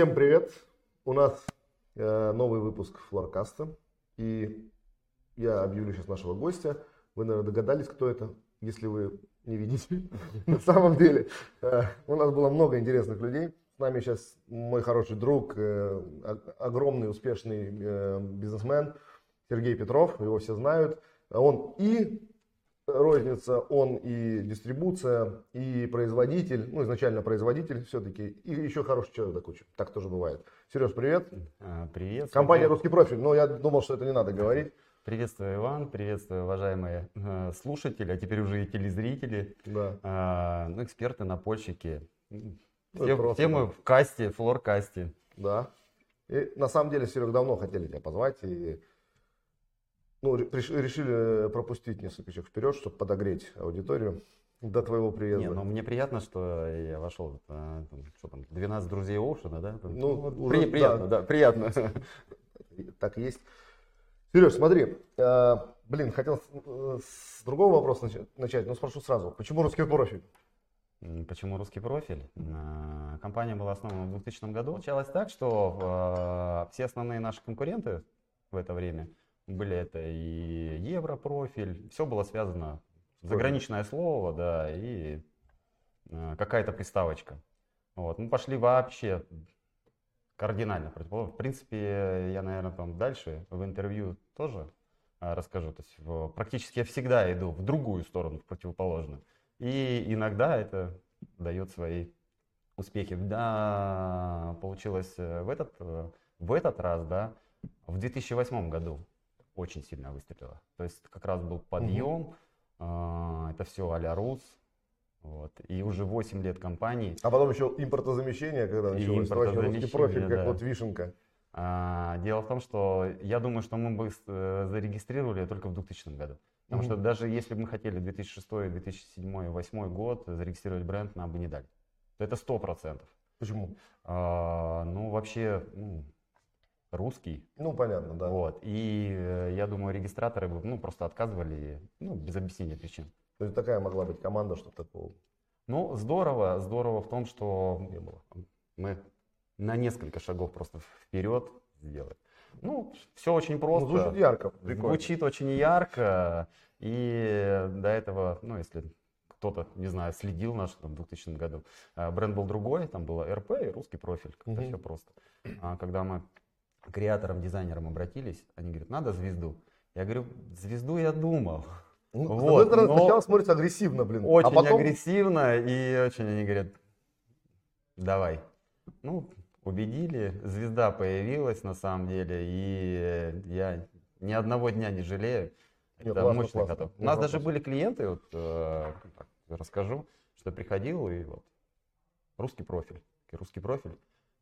Всем привет! У нас э, новый выпуск Флоркаста. И я объявлю сейчас нашего гостя. Вы, наверное, догадались, кто это, если вы не видите. На самом деле, э, у нас было много интересных людей. С нами сейчас мой хороший друг, э, огромный успешный э, бизнесмен Сергей Петров. Его все знают. Он и розница, он и дистрибуция, и производитель, ну, изначально производитель все-таки, и еще хороший человек до кучи. Так тоже бывает. Сереж, привет. А, привет. Компания «Русский профиль», но я думал, что это не надо говорить. Приветствую, Иван, приветствую, уважаемые э, слушатели, а теперь уже и телезрители, да. э, ну, эксперты, напольщики. Ну, все, просто, все мы да. в касте, флор-касте. Да. И на самом деле, Серег, давно хотели тебя позвать, и ну, решили пропустить несколько человек вперед, чтобы подогреть аудиторию до твоего приезда. Не, ну мне приятно, что я вошел, а, что там, 12 друзей Оушена, да? Ну, ну вот, уже, приятно, да, да приятно. Так и есть. Сереж, смотри, э, блин, хотел с другого вопроса начать, но спрошу сразу. Почему русский профиль? Почему русский профиль? Э, компания была основана в 2000 году. Началось так, что э, все основные наши конкуренты в это время – были это и европрофиль, все было связано, заграничное слово, да, и э, какая-то приставочка. Вот. Мы пошли вообще кардинально противоположно. В принципе, я, наверное, там дальше в интервью тоже э, расскажу. То есть в, практически я всегда иду в другую сторону, в противоположную. И иногда это дает свои успехи. Да, получилось э, в этот, в этот раз, да, в 2008 году очень сильно выстрелила. То есть как раз был подъем, угу. это все а-ля РУС, вот. И уже 8 лет компании. А потом еще импортозамещение, когда началось. Импортозамещение, профиль, как да. вот вишенка. А, дело в том, что я думаю, что мы бы э, зарегистрировали только в 2000 году. Потому mm что даже если бы мы хотели 2006, 2007, 2008 год зарегистрировать бренд, нам бы не дали. То это 100%. Почему? А, ну, вообще, ну, русский. Ну, понятно, да. Вот. И э, я думаю, регистраторы бы ну, просто отказывали ну, без объяснения причин. То есть такая могла быть команда, что такого? Ну, здорово. Здорово в том, что не было. мы на несколько шагов просто вперед сделали. Ну, все очень ну, просто. Ну, звучит ярко, прикольно. Звучит очень ярко. И до этого, ну, если кто-то, не знаю, следил наш там, в 2000 году, э, бренд был другой, там было РП и русский профиль, как-то угу. все просто. А когда мы креаторам, дизайнерам обратились, они говорят, надо звезду. Я говорю, звезду я думал. Ну, вот, одной сначала смотрится агрессивно, блин. А очень а потом... агрессивно и очень они говорят, давай. Ну, убедили, звезда появилась на самом деле, и я ни одного дня не жалею. Нет, Это классно, мощный классно. каток. У нас даже были клиенты, вот э, так, расскажу, что приходил и вот русский профиль, русский профиль.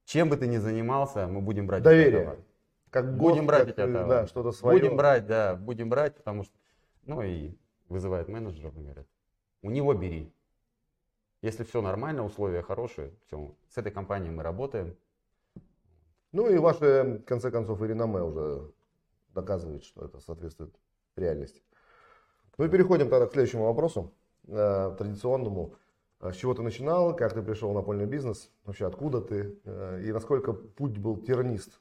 Чем бы ты ни занимался, мы будем брать Доверие. Как будем брать как, этого. Да, что-то свое. Будем брать, да, будем брать, потому что, ну и вызывает менеджеров и говорят, у него бери. Если все нормально, условия хорошие, все, с этой компанией мы работаем. Ну и ваше, в конце концов, и реноме уже доказывает, что это соответствует реальности. Ну и переходим тогда к следующему вопросу, э, традиционному. С чего ты начинал, как ты пришел в напольный бизнес, вообще откуда ты э, и насколько путь был тернист?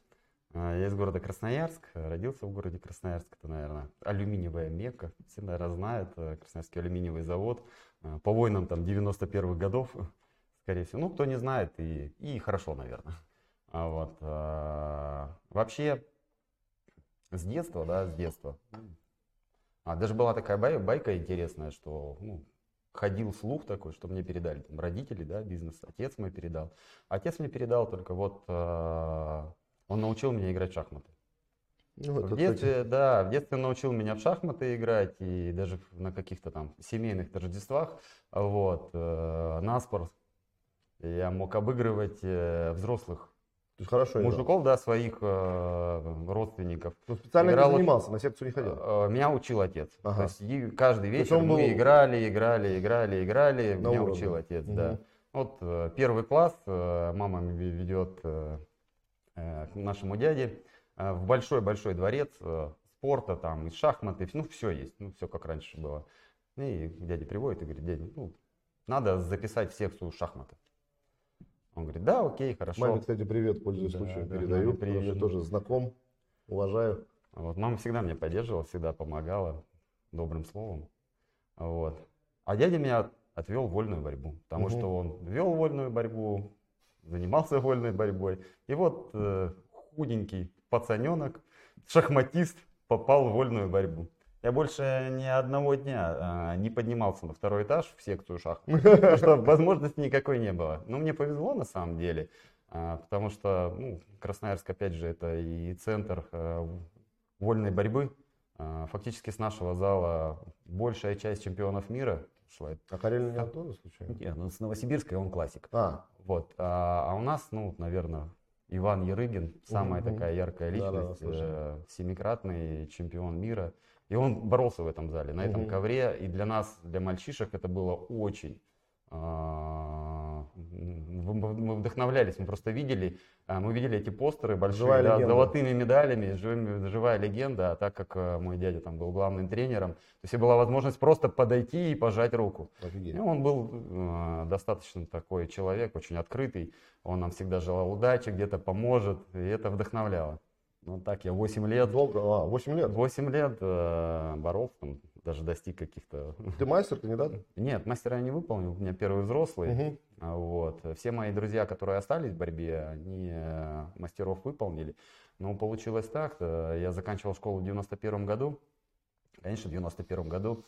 А, я из города Красноярск, родился в городе Красноярск, это, наверное, алюминиевая мекка, все, наверное, знают, э, Красноярский алюминиевый завод, э, по войнам там 91-х годов, скорее всего, ну, кто не знает, и, и хорошо, наверное. А вот, а, вообще, с детства, да, с детства, а, даже была такая бай, байка интересная, что, ну, ходил слух такой, что мне передали там, родители, да, бизнес, отец мой передал. Отец мне передал только вот, э, он научил меня играть в шахматы. Ну, в детстве, кстати. да, в детстве научил меня в шахматы играть и даже на каких-то там семейных торжествах, вот, э, на спор я мог обыгрывать э, взрослых то есть хорошо Мужиков, да, своих э, родственников. Ну, специально Играл, не занимался, на секцию не ходил? Э, меня учил отец. Ага. То есть каждый вечер мы был... играли, играли, играли, играли. На меня уровне. учил отец, угу. да. Вот э, первый класс, э, мама ведет э, э, к нашему дяде э, в большой-большой дворец э, спорта, там, и шахматы, ну, все есть, ну, все как раньше было. И дядя приводит и говорит, дядя, ну, надо записать в секцию шахматы. Он говорит, да, окей, хорошо. Маме, кстати, привет, пользуясь Да, случаем, да, передаю, маме потому что привет. я тоже знаком, уважаю. Вот, мама всегда меня поддерживала, всегда помогала добрым словом. Вот. А дядя меня отвел в вольную борьбу, потому Мгм. что он вел вольную борьбу, занимался вольной борьбой. И вот э, худенький пацаненок, шахматист, попал в вольную борьбу. Я больше ни одного дня а, не поднимался на второй этаж в секцию шахмат, потому что возможности никакой не было. Но мне повезло на самом деле, а, потому что ну, Красноярск, опять же, это и центр э, вольной борьбы. А, Фактически с нашего зала большая часть чемпионов мира шла. А Карелин не оттуда, случайно? Нет, ну, с Новосибирска он классик. А, Вот. А, а у нас, ну, наверное, Иван Ярыгин, самая Мгм. такая яркая личность, слышал. э, семикратный чемпион мира. И он боролся в этом зале, на этом Мгм. ковре. И для нас, для мальчишек, это было очень... а, мы вдохновлялись, мы просто видели, а, мы видели эти постеры большие, Живая да, с золотыми медалями, живыми- живая легенда, а так как э, мой дядя там был главным тренером, то есть была возможность просто подойти и пожать руку. офигеть. И он был э, достаточно такой человек, очень открытый. Он нам всегда желал удачи, где-то поможет, и это вдохновляло. Ну так, я 8 лет, Долго? А, 8 лет. 8 лет э, боролся, там, даже достиг каких-то... Ты мастер, кандидат? Нет, мастера я не выполнил, у меня первый взрослый. А, Вот. Все мои друзья, которые остались в борьбе, они э, мастеров выполнили. Но получилось так, э, я заканчивал школу в 91 году. Конечно, в 91 году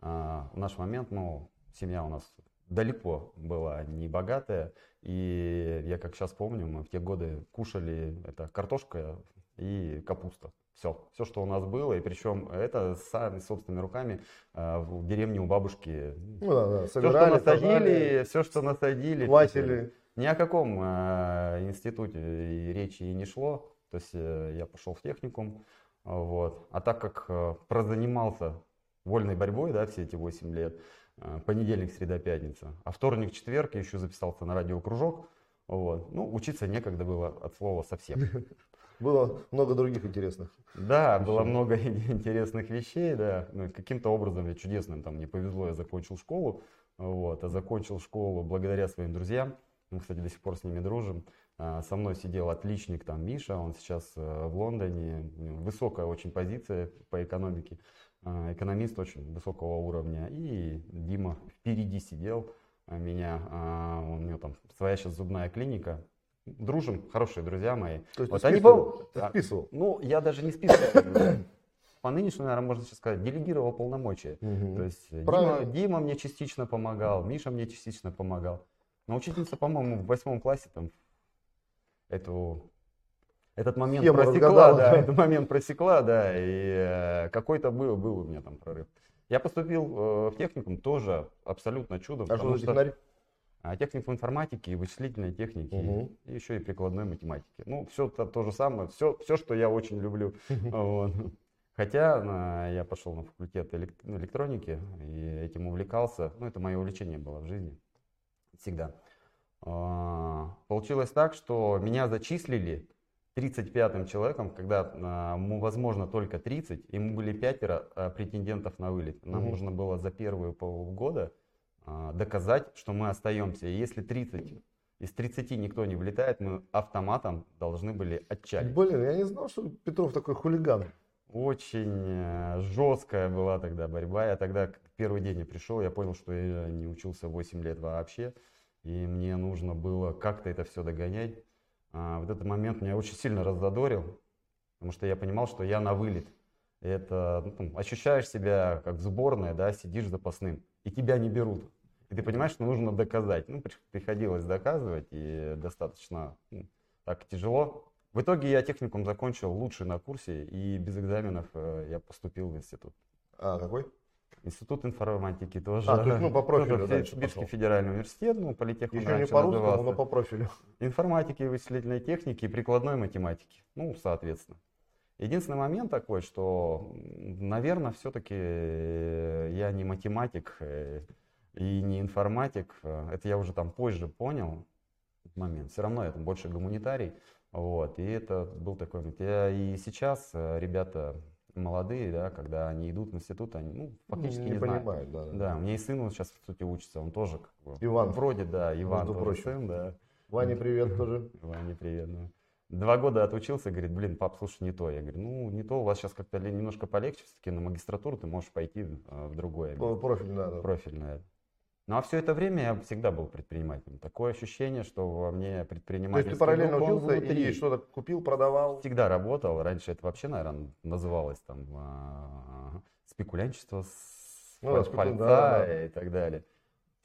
а, в наш момент, ну, семья у нас далеко была не богатая. И я как сейчас помню, мы в те годы кушали это картошка и капуста. Все, все, что у нас было, и причем это сами собственными руками а, в деревне у бабушки Ну да, да, все, что собирали, насадили, сажали, все, что насадили. квасили. Ни о каком э, институте и речи и не шло. То есть э, я пошел в техникум. Вот. А так как э, прозанимался вольной борьбой, да, все эти 8 лет, э, понедельник, среда, пятница, а вторник, четверг я еще записался на радиокружок. Вот. Ну, учиться некогда было от слова совсем. Было много других интересных. Да, было много интересных вещей, да. Ну, каким-то образом я чудесным, там, мне повезло, я закончил школу, вот, а закончил школу благодаря своим друзьям. Мы, кстати, до сих пор с ними дружим. А, Со мной сидел отличник там Миша, он сейчас э, в Лондоне, высокая очень позиция по экономике, А, экономист очень высокого уровня. И Дима впереди сидел а, меня, у него там своя сейчас зубная клиника. Дружим, хорошие друзья мои. То есть Вот ты они списывал? пол- Ты а, списывал? ну, я даже не списывал. По нынешнему, наверное, можно сейчас сказать, делегировал полномочия. Мгм. То есть Дима. Дима мне частично помогал, Миша мне частично помогал. Но учительница, по-моему, в восьмом классе там эту, этот момент Схему просекла, разгадала. да, этот момент просекла, да, и э, какой-то был, был у меня там прорыв. Я поступил э, в техникум тоже абсолютно чудом, А что за технарь? Технику информатики и вычислительной техники, Мгм. и еще и прикладной математики. Ну, все то, то же самое, все, все, что я очень люблю. Вот. Хотя а, я пошел на факультет ну, электроники и этим увлекался. Ну, это мое увлечение было в жизни. Всегда. А, Получилось так, что меня зачислили 35-м человеком, когда а, возможно только 30, и мы были пятеро а, претендентов на вылет. Нам Мгм. нужно было за первые полгода а, доказать, что мы остаемся. И если 30 из 30 никто не влетает, мы автоматом должны были отчалить. Блин, я не знал, что Петров такой хулиган. Очень э, жесткая была тогда борьба. Я тогда первый день я пришел, я понял, что я не учился 8 лет вообще. И мне нужно было как-то это все догонять. А, вот этот момент меня очень сильно раззадорил, потому что я понимал, что я на вылет. Это ну, там, ощущаешь себя как в сборной, да, сидишь запасным, и тебя не берут. И ты понимаешь, что нужно доказать. Ну, при- приходилось доказывать, и достаточно ну, так тяжело. В итоге я техникум закончил лучше на курсе, и без экзаменов э, я поступил в институт. А, какой? Институт информатики тоже. А, то есть, ну, по профилю Тоже дальше Сибирский пошел. федеральный университет, ну, политех Еще не по-русскому, назывался. но по профилю. Информатики, вычислительной техники и прикладной математики. Ну, соответственно. Единственный момент такой, что, наверное, все-таки я не математик э, и не информатик. Э, Это я уже там позже понял этот момент. Все равно я там больше гуманитарий. Вот. И это был такой момент. Я и сейчас э, ребята молодые, да, когда они идут в институт, они ну, фактически не, не знают. понимают, да. Да, у меня и сын вот сейчас, в сути, учится, он тоже как бы, Иван. Вроде, да, Иван Между тоже прочим. сын, да. Ване привет тоже. Ване привет. Да. Два года отучился, говорит, блин, пап, слушай, не то. Я говорю, ну, не то, у вас сейчас как-то немножко полегче, все-таки на магистратуру ты можешь пойти в другое. Профиль, да. Профильное. Ну а все это время я всегда был предпринимателем. Такое ощущение, что во мне предпринимательский То есть ты параллельно учился и что-то купил, продавал? Всегда работал. Раньше это вообще, наверное, называлось там а, спекулянчество с ну, пальца да, да. и так далее.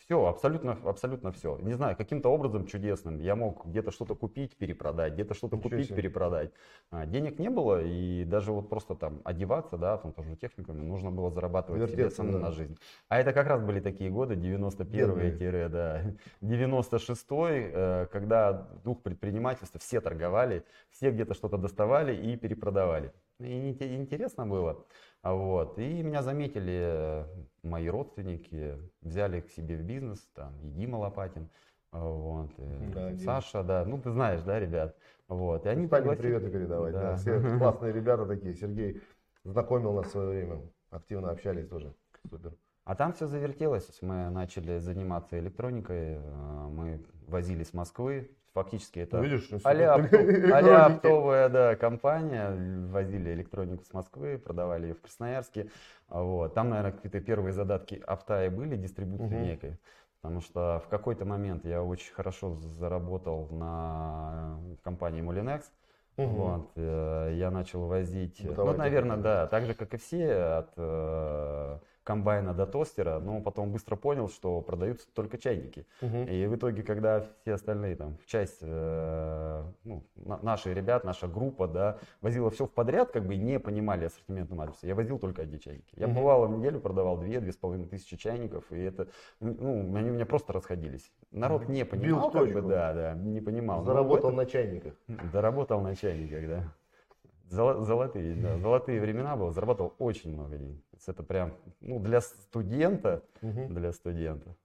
Все, абсолютно, абсолютно все. Не знаю, каким-то образом чудесным я мог где-то что-то купить, перепродать, где-то что-то купить, себе. перепродать. А, денег не было, и даже вот просто там одеваться, да, там тоже техниками, нужно было зарабатывать себе самому да. на жизнь. А это как раз были такие годы, 91-е, да, 96-й, э, когда дух предпринимательства, все торговали, все где-то что-то доставали и перепродавали. И интересно было. Вот. И меня заметили э, мои родственники, взяли к себе в бизнес, там, и Дима Лопатин, вот, и да, Саша, да, ну ты знаешь, да, ребят, вот, и они пригласили... привет передавать, да. да, все классные ребята такие, Сергей знакомил нас в свое время, активно общались тоже, супер. А там все завертелось, мы начали заниматься электроникой, э, мы возили с Москвы фактически это ну, Видишь, а-ля, а оптовая да, компания, возили электронику с Москвы, продавали ее в Красноярске. Вот. Там, наверное, какие-то первые задатки опта и были, дистрибуции угу. некой. Потому что в какой-то момент я очень хорошо заработал на компании Molinex. Угу. Вот, э, я начал возить, Бытовая ну, наверное, да, так же, как и все, от э, комбайна до тостера, но потом быстро понял, что продаются только чайники. Угу. И в итоге, когда все остальные там, часть, э, ну, на, наши ребят, наша группа, да, возила все в подряд, как бы не понимали ассортиментного адреса, я возил только одни чайники. Я угу. бывало в неделю продавал две, две с половиной тысячи чайников, и это, ну, они у меня просто расходились. Народ не понимал, как бы, да, да, не понимал. Заработал это, на чайниках. Заработал на чайниках, да. Золотые, да, золотые времена было, зарабатывал очень много денег. Это прям, ну, для студента, угу. для студента.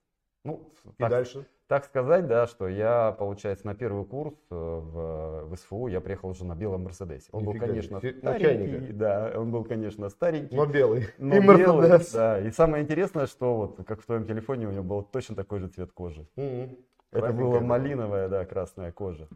Ну, и так, дальше? Так сказать, да, что я, получается, на первый курс э, в, в СФУ я приехал уже на белом Мерседесе. Он Нифига был, конечно, старенький, да, он был, конечно, старенький. Но белый. Но и белый, Мерседес. Да, и самое интересное, что вот, как в твоем телефоне, у него был точно такой же цвет кожи. Угу. Это была малиновая, да, красная кожа.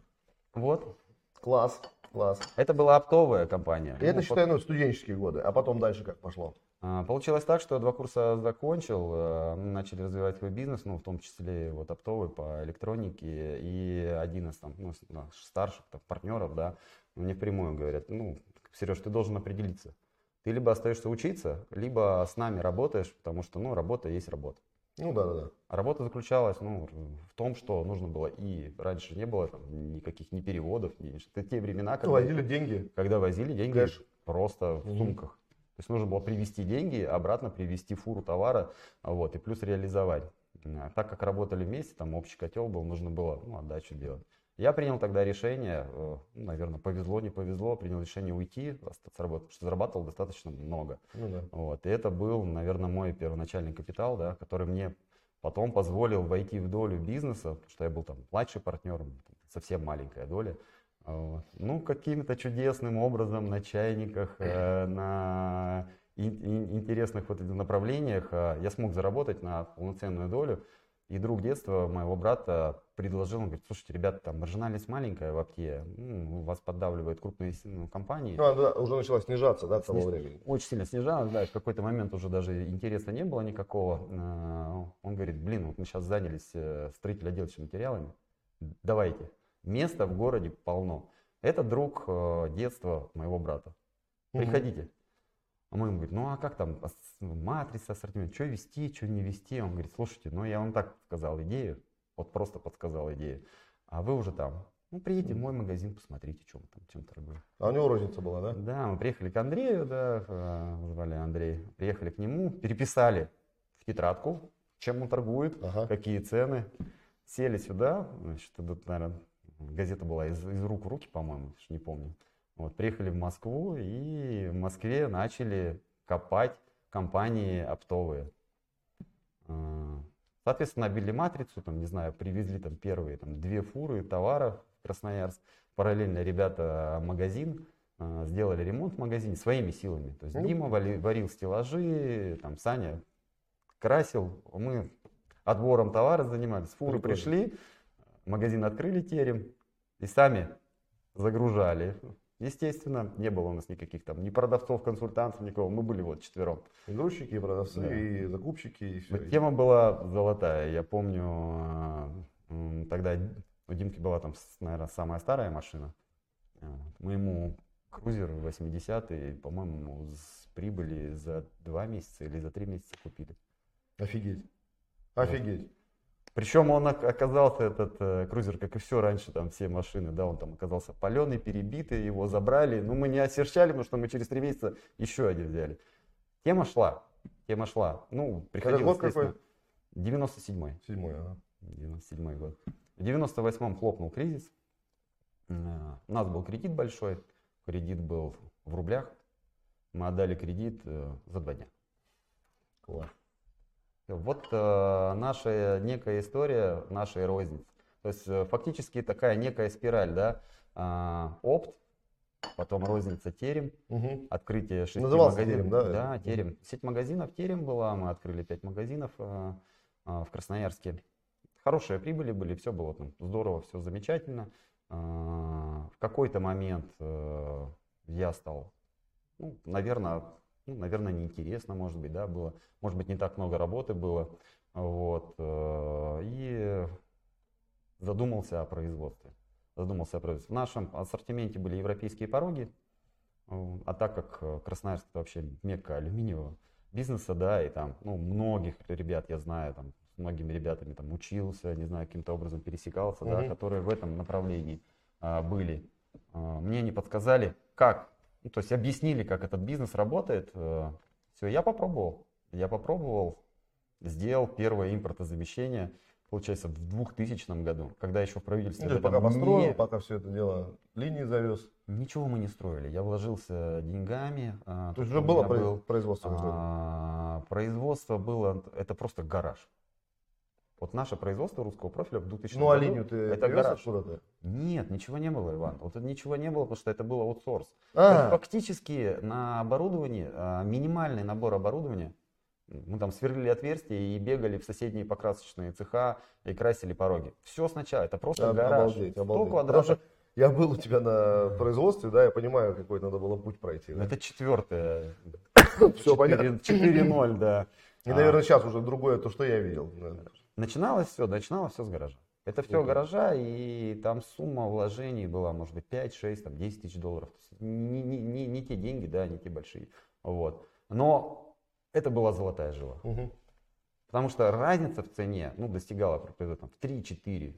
Вот. Класс. Класс. Это была оптовая компания. И ну, это, считай, ну, студенческие годы. А потом дальше как пошло? А, получилось так, что я два курса закончил, э, начали развивать свой бизнес, ну, в том числе вот оптовый по электронике, и один из там, ну, старших там, партнеров, да, мне впрямую говорят, ну, Сереж, ты должен определиться. Ты либо остаешься учиться, либо с нами работаешь, потому что, ну, работа есть работа. Ну да, да, да. Работа заключалась ну, в том, что нужно было и раньше не было там, никаких ни переводов, ни это те времена, когда возили деньги, когда возили деньги Кэш. просто в сумках. То есть нужно было привезти деньги, обратно привезти фуру товара, вот, и плюс реализовать. А так как работали вместе, там общий котел был, нужно было ну, отдачу делать. Я принял тогда решение, э, ну, наверное, повезло, не повезло, принял решение уйти, остаться работать, потому что зарабатывал достаточно много. Ну, да. вот, и это был, наверное, мой первоначальный капитал, да, который мне потом позволил войти в долю бизнеса, потому что я был там младший партнером, совсем маленькая доля. Вот. Ну, каким-то чудесным образом на чайниках, э, на интересных вот направлениях э, я смог заработать на полноценную долю. И друг детства моего брата предложил, он говорит, слушайте, ребята, там маржинальность маленькая в апте, ну, вас поддавливают крупные ну, компании. Ну, да, уже начала снижаться, да, к тому времени? Очень сильно снижалась, да, в какой-то момент уже даже интереса не было никакого. Э, он говорит, блин, вот мы сейчас занялись э, строительно-отделочными материалами, давайте, места в городе полно. Это друг э, детства моего брата. Приходите. Угу. А мы ему говорим, ну а как там матрица, ассортимент, что вести, что не вести? Он говорит, слушайте, ну я вам так сказал идею, вот просто подсказал идею, а вы уже там. Ну, приедете в мой магазин, посмотрите, чем там, чем торгую. А у него розница была, да? Да, мы приехали к Андрею, да, э, звали Андрей. Приехали к нему, переписали в тетрадку, чем он торгует, ага. какие цены. Сели сюда, значит, тут, наверное, газета была из, из рук в руки, по-моему, не помню. Вот, приехали в Москву и в Москве начали копать компании оптовые. А, соответственно, набили матрицу, там, не знаю, привезли там первые там, две фуры товаров в Красноярск. Параллельно ребята магазин, а, сделали ремонт в магазине своими силами. То есть Дима варил стеллажи, там Саня красил, мы отбором товара занимались. Фуры пришли, магазин открыли терем и сами загружали. Естественно, не было у нас никаких там ни продавцов, консультантов, никого. Мы были вот четвером. И грузчики, и продавцы, Да. и закупщики, и все. Тема была золотая. Я помню, тогда у Димки была там, наверное, самая старая машина. Э, Мы ему крузер 80-й, по-моему, с прибыли за два месяца или за три месяца купили. Офигеть. Офигеть. Причем он ок- оказался, этот э, крузер, как и все раньше, там все машины, да, он там оказался паленый, перебитый, его забрали. Ну, мы не осерчали, потому что мы через три месяца еще один взяли. Тема шла, тема шла. Ну, приходилось, год какой? естественно, 97-й. Седьмой, ага. 97 год. В 98-м хлопнул кризис. Э, У нас был кредит большой. Кредит был в рублях. Мы отдали кредит э, за два дня. Класс. Вот э, наша некая история нашей розницы. То есть э, фактически такая некая спираль, да, А, опт, потом розница терем, Мгм. открытие шести Назывался магазинов. «Терем», да? Да, терем. Сеть магазинов терем была, мы открыли пять магазинов э, э, в Красноярске. Хорошие прибыли были, все было там здорово, все замечательно. Э, В какой-то момент э, я стал, ну, наверное, ну, наверное, неинтересно, может быть, да, было. Может быть, не так много работы было. Вот. э, И задумался о производстве. Задумался о производстве. В нашем ассортименте были европейские пороги, э, а так как э, Красноярск это вообще мекка алюминиевого бизнеса, да, и там, ну, многих ребят я знаю, там, с многими ребятами там учился, не знаю, каким-то образом пересекался, да, Мгм. которые в этом направлении а, были. А, мне не подсказали, как, ну, то есть объяснили, как этот бизнес работает. все, я попробовал. Я попробовал, сделал первое импортозамещение, получается, в 2000 году, когда еще в правительстве Ну, пока построил, не- пока все это дело линии завез. Ничего мы не строили. Я вложился деньгами. а, То есть уже было был, производство а, производство было, это просто гараж. Вот наше производство русского профиля в 2000 Ну, а году, линию ты это привез гараж. откуда-то? Нет, ничего не было, Иван. Вот ничего не было, потому что это был аутсорс. А, есть Фактически на оборудовании, а, минимальный набор оборудования, мы там сверлили отверстия и бегали в соседние покрасочные цеха и красили пороги. Все сначала, это просто об- гараж. обалдеть, 100 обалдеть. Потому квадратов. что я был у тебя на производстве, да, я понимаю, какой надо было путь пройти. да. Это четвертое. Все понятно. 4-0, да. И, А, наверное, сейчас уже другое, то, что я видел. Начиналось все, начиналось все с гаража. Это все Круто. гаража, и там сумма вложений была, может быть, 5, 6, там, 10 тысяч долларов. Не, не, не, не те деньги, да, не те большие. Вот. Но это была золотая жила. Мгм. Потому что разница в цене ну, достигала там, в 3-4.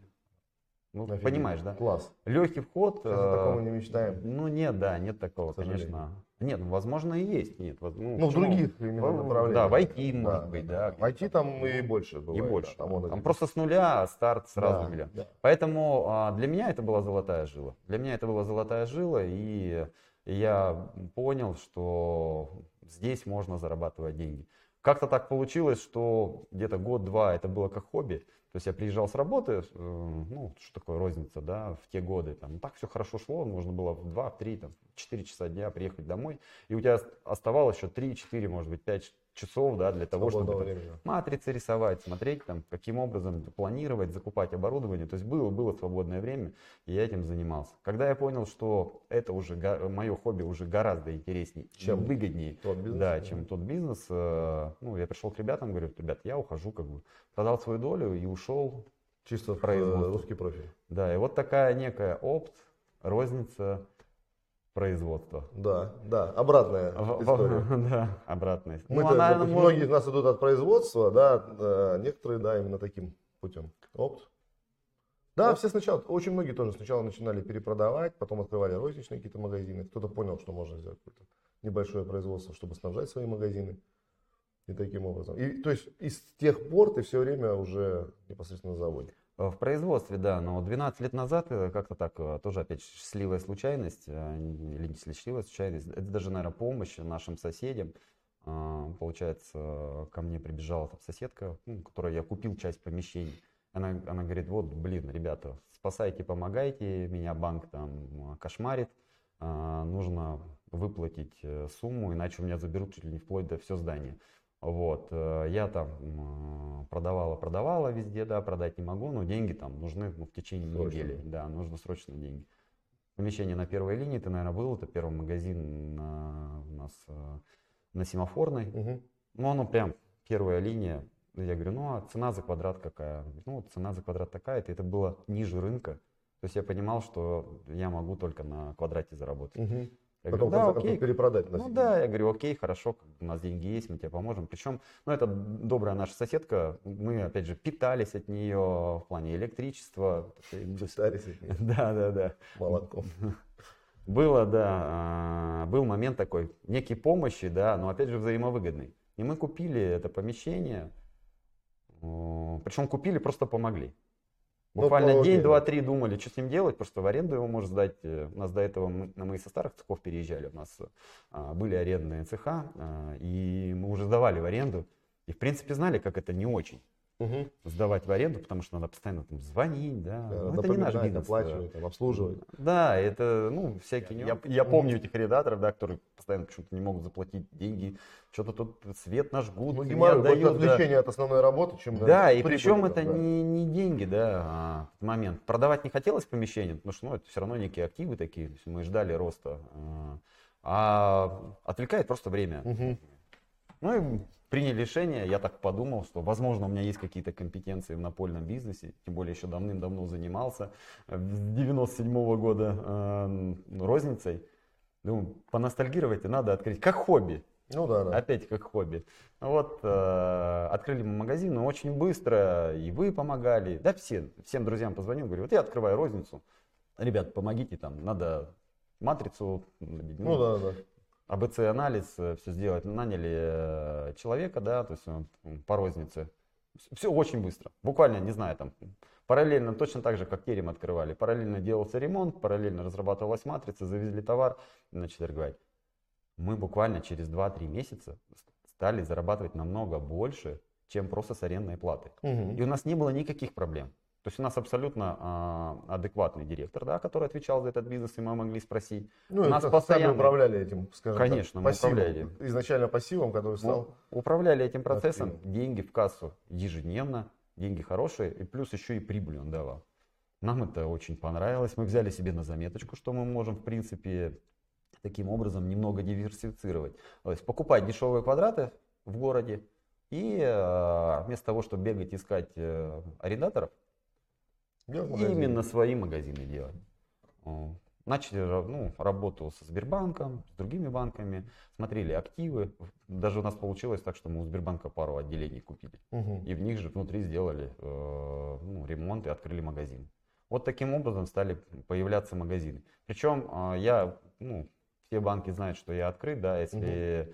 Ну, Офигеть. понимаешь, да? Класс. Легкий вход. Сейчас э, таком не мечтаем. Ну нет, да, нет такого, конечно. Нет, ну, возможно и есть. Нет, ну, Ну, в других именно направлениях. Да, в IT, может быть, да. В IT там и больше И бывает. больше. да, Там, он один. просто с нуля старт сразу Да, миллион. да. Поэтому а, для меня это была золотая жила. Для меня это была золотая жила, и я понял, что здесь можно зарабатывать деньги. Как-то так получилось, что где-то год-два это было как хобби. То есть я приезжал с работы, э, ну, что такое розница, да, в те годы, там, так все хорошо шло, можно было в 2, в 3, там, 4 часа дня приехать домой, и у тебя оставалось еще 3-4, может быть, 5 часов, да, для того, чтобы там, матрицы рисовать, смотреть, там, каким образом планировать, закупать оборудование. То есть было, было свободное время, и я этим занимался. Когда я понял, что это уже, мое хобби уже гораздо интереснее, Чем выгоднее, Тот бизнес, да, чем тот бизнес, э, ну, я пришел к ребятам, говорю, ребят, я ухожу, как бы, продал свою долю и ушел. Чисто в э, русский профиль. Да, и вот такая некая опт, розница, производство. Да, да, обратная история. Да, обратная. Мы Ну, она, может- многие из нас идут от производства, да, э, некоторые, да, именно таким путем. Опт. Да, все сначала, очень многие тоже сначала начинали перепродавать, потом открывали розничные какие-то магазины. Кто-то понял, что можно сделать какое-то небольшое производство, чтобы снабжать свои магазины. И таким образом. И, то есть, и с тех пор ты все время уже непосредственно на заводе. В производстве, да, но 12 лет назад э, как-то так, э, тоже опять счастливая случайность, э, или не счастливая случайность, это даже, наверное, помощь нашим соседям. Получается, ко мне прибежала там соседка, ну, которой я купил часть помещений. Она, она говорит, вот, блин, ребята, спасайте, помогайте, меня банк там э, кошмарит, нужно выплатить э, сумму, иначе у меня заберут чуть ли не вплоть до все здание. Вот, э, я там м, продавала, продавала везде, да, продать не могу, но деньги там нужны ну, в течение Срочно. недели, да, нужно срочно деньги. Помещение на первой линии, ты, наверное, был, это первый магазин на, у нас э, на Семафорной, Мгм. ну, оно прям первая линия. Я говорю, ну, а цена за квадрат какая? Ну, цена за квадрат такая-то. Это было ниже рынка. То есть я понимал, что я могу только на квадрате заработать. Мгм. Я Потом, говорю, да, концов, окей. перепродать. на Ну себе. да, я говорю, окей, хорошо, у нас деньги есть, мы тебе поможем. Причем, ну это добрая наша соседка, мы, опять же, питались от нее в плане электричества. Старец их, Да, да, да. молотком. Было, да, а, был момент такой, некий помощи, да, но опять же взаимовыгодный. И мы купили это помещение, причем купили, просто помогли. Ну, Буквально день, два, три думали, что с ним делать, просто в аренду его можно сдать. Э, У нас до этого, мы, мы со старых цехов переезжали, у нас а, были арендные цеха, а, и мы уже сдавали в аренду. И, в принципе, знали, как это не очень Мгм. сдавать в аренду, потому что надо постоянно там звонить, да. Да, Ну, это не наш бизнес. да. оплачивать, там, обслуживать. Да, это, ну, всякие Я, я помню этих арендаторов, да, которые постоянно почему-то не могут заплатить деньги, что-то тут свет нажгут, Ну, не отдают, да. отвлечение от основной работы, чем Да, и прибыль, причем да, это да. не, не деньги, да, а, момент. Продавать не хотелось помещение, потому что, ну, это все равно некие активы такие, мы ждали роста. а, А отвлекает просто время. Мгм. Ну и приняли решение, я так подумал, что, возможно, у меня есть какие-то компетенции в напольном бизнесе, тем более еще давным-давно занимался, э, с 97 года э, розницей. Думаю, поностальгировать и надо открыть, как хобби, Ну да, да. опять как хобби. Вот, э, открыли мы магазин, но очень быстро, и вы помогали, да все, всем друзьям позвонил, говорю, вот я открываю розницу, ребят, помогите там, надо матрицу, Ну да, да. АБЦ-анализ, все сделать. Наняли э, человека, да, то есть по рознице. Все очень быстро. Буквально, не знаю, там параллельно, точно так же, как терем открывали. Параллельно делался ремонт, параллельно разрабатывалась матрица, завезли товар начали торговать. Мы буквально через 2-3 месяца стали зарабатывать намного больше, чем просто с арендной платой. Мгм. И у нас не было никаких проблем. То есть у нас абсолютно а, адекватный директор, да, который отвечал за этот бизнес, и мы могли спросить. Ну, у нас это постоянно- сами управляли этим, скажем Конечно, так, мы пассивом. управляли. Изначально пассивом, который стал... Ну, управляли этим процессом, активным. деньги в кассу ежедневно, деньги хорошие, и плюс еще и прибыль он давал. Нам это очень понравилось. Мы взяли себе на заметочку, что мы можем, в принципе, таким образом немного диверсифицировать. То есть покупать дешевые квадраты в городе и э, вместо того, чтобы бегать искать э, арендаторов, делать именно свои магазины делать. О, Начали ну, работу со Сбербанком, с другими банками, смотрели активы. Даже у нас получилось так, что мы у Сбербанка пару отделений купили. Мгм. И в них же внутри сделали э, ну, ремонт и открыли магазин. Вот таким образом стали появляться магазины. Причем э, я, ну, все банки знают, что я открыт, да, если э,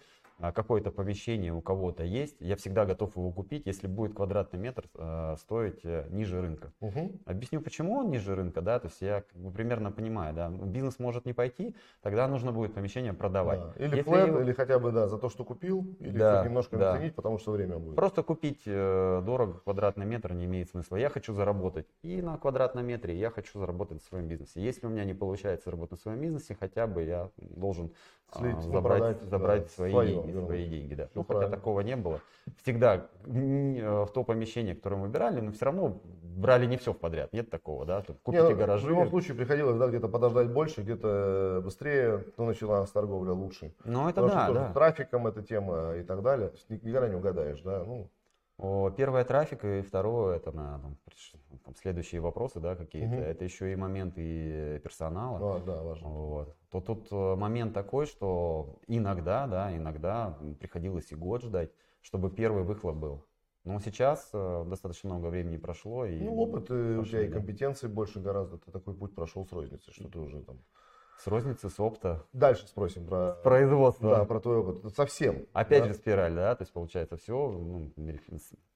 какое-то помещение у кого-то есть, я всегда готов его купить, если будет квадратный метр э, стоить э, ниже рынка. Мгм. Объясню, почему он ниже рынка, да, то есть я бы примерно понимаю, да, ну, бизнес может не пойти, тогда нужно будет помещение продавать. Да. Или Если флэт, его- или хотя бы, да, за то, что купил, или Да, немножко да. наценить, потому что время будет. Просто купить э, дорого квадратный метр не имеет смысла. Я хочу заработать и на квадратном метре, я хочу заработать в своем бизнесе. Если у меня не получается заработать в своем бизнесе, хотя бы я должен а, Слить, ну, забрать, продать, забрать да, свои, своё, деньги, вернуть. свои деньги. Да. Ну, хотя такого не было. Всегда э, в то помещение, которое мы выбирали, но все равно брали не все в подряд. Нет такого, да? Тут Не, купите ну, гаражи. В любом случае приходилось да, где-то подождать больше, где-то быстрее, ну, началась торговля лучше. Ну, это Потому да, что да. трафиком эта тема и так далее. Никогда не угадаешь, да. Ну, Первое трафик, и второе, это на там, там, следующие вопросы, да, какие-то. Мгм. Это еще и момент и персонала. а, да, важно. Вот. То тут э, момент такой, что иногда, да, иногда приходилось и год ждать, чтобы первый выхлоп был. Но сейчас э, достаточно много времени прошло. И Ну, опыт, у пошли, тебя и да. компетенции больше гораздо. Ты такой путь прошел с розницей, что ты уже там. С розницы, с опта, Дальше спросим про, производство. да, про твой опыт. Совсем. Опять да? же спираль, да, то есть получается все ну,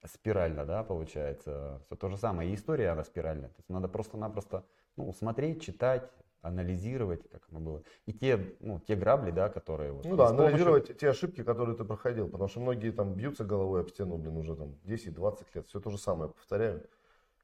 спирально, да, получается. Все то же самое. И история, она спиральная. То есть надо просто-напросто ну, смотреть, читать, анализировать, как оно было. И те, ну, те грабли, да, которые... Вот, Ну да, помощью- анализировать те ошибки, которые ты проходил. Потому что многие там бьются головой об стену, блин, уже там 10-20 лет. Все то же самое повторяют.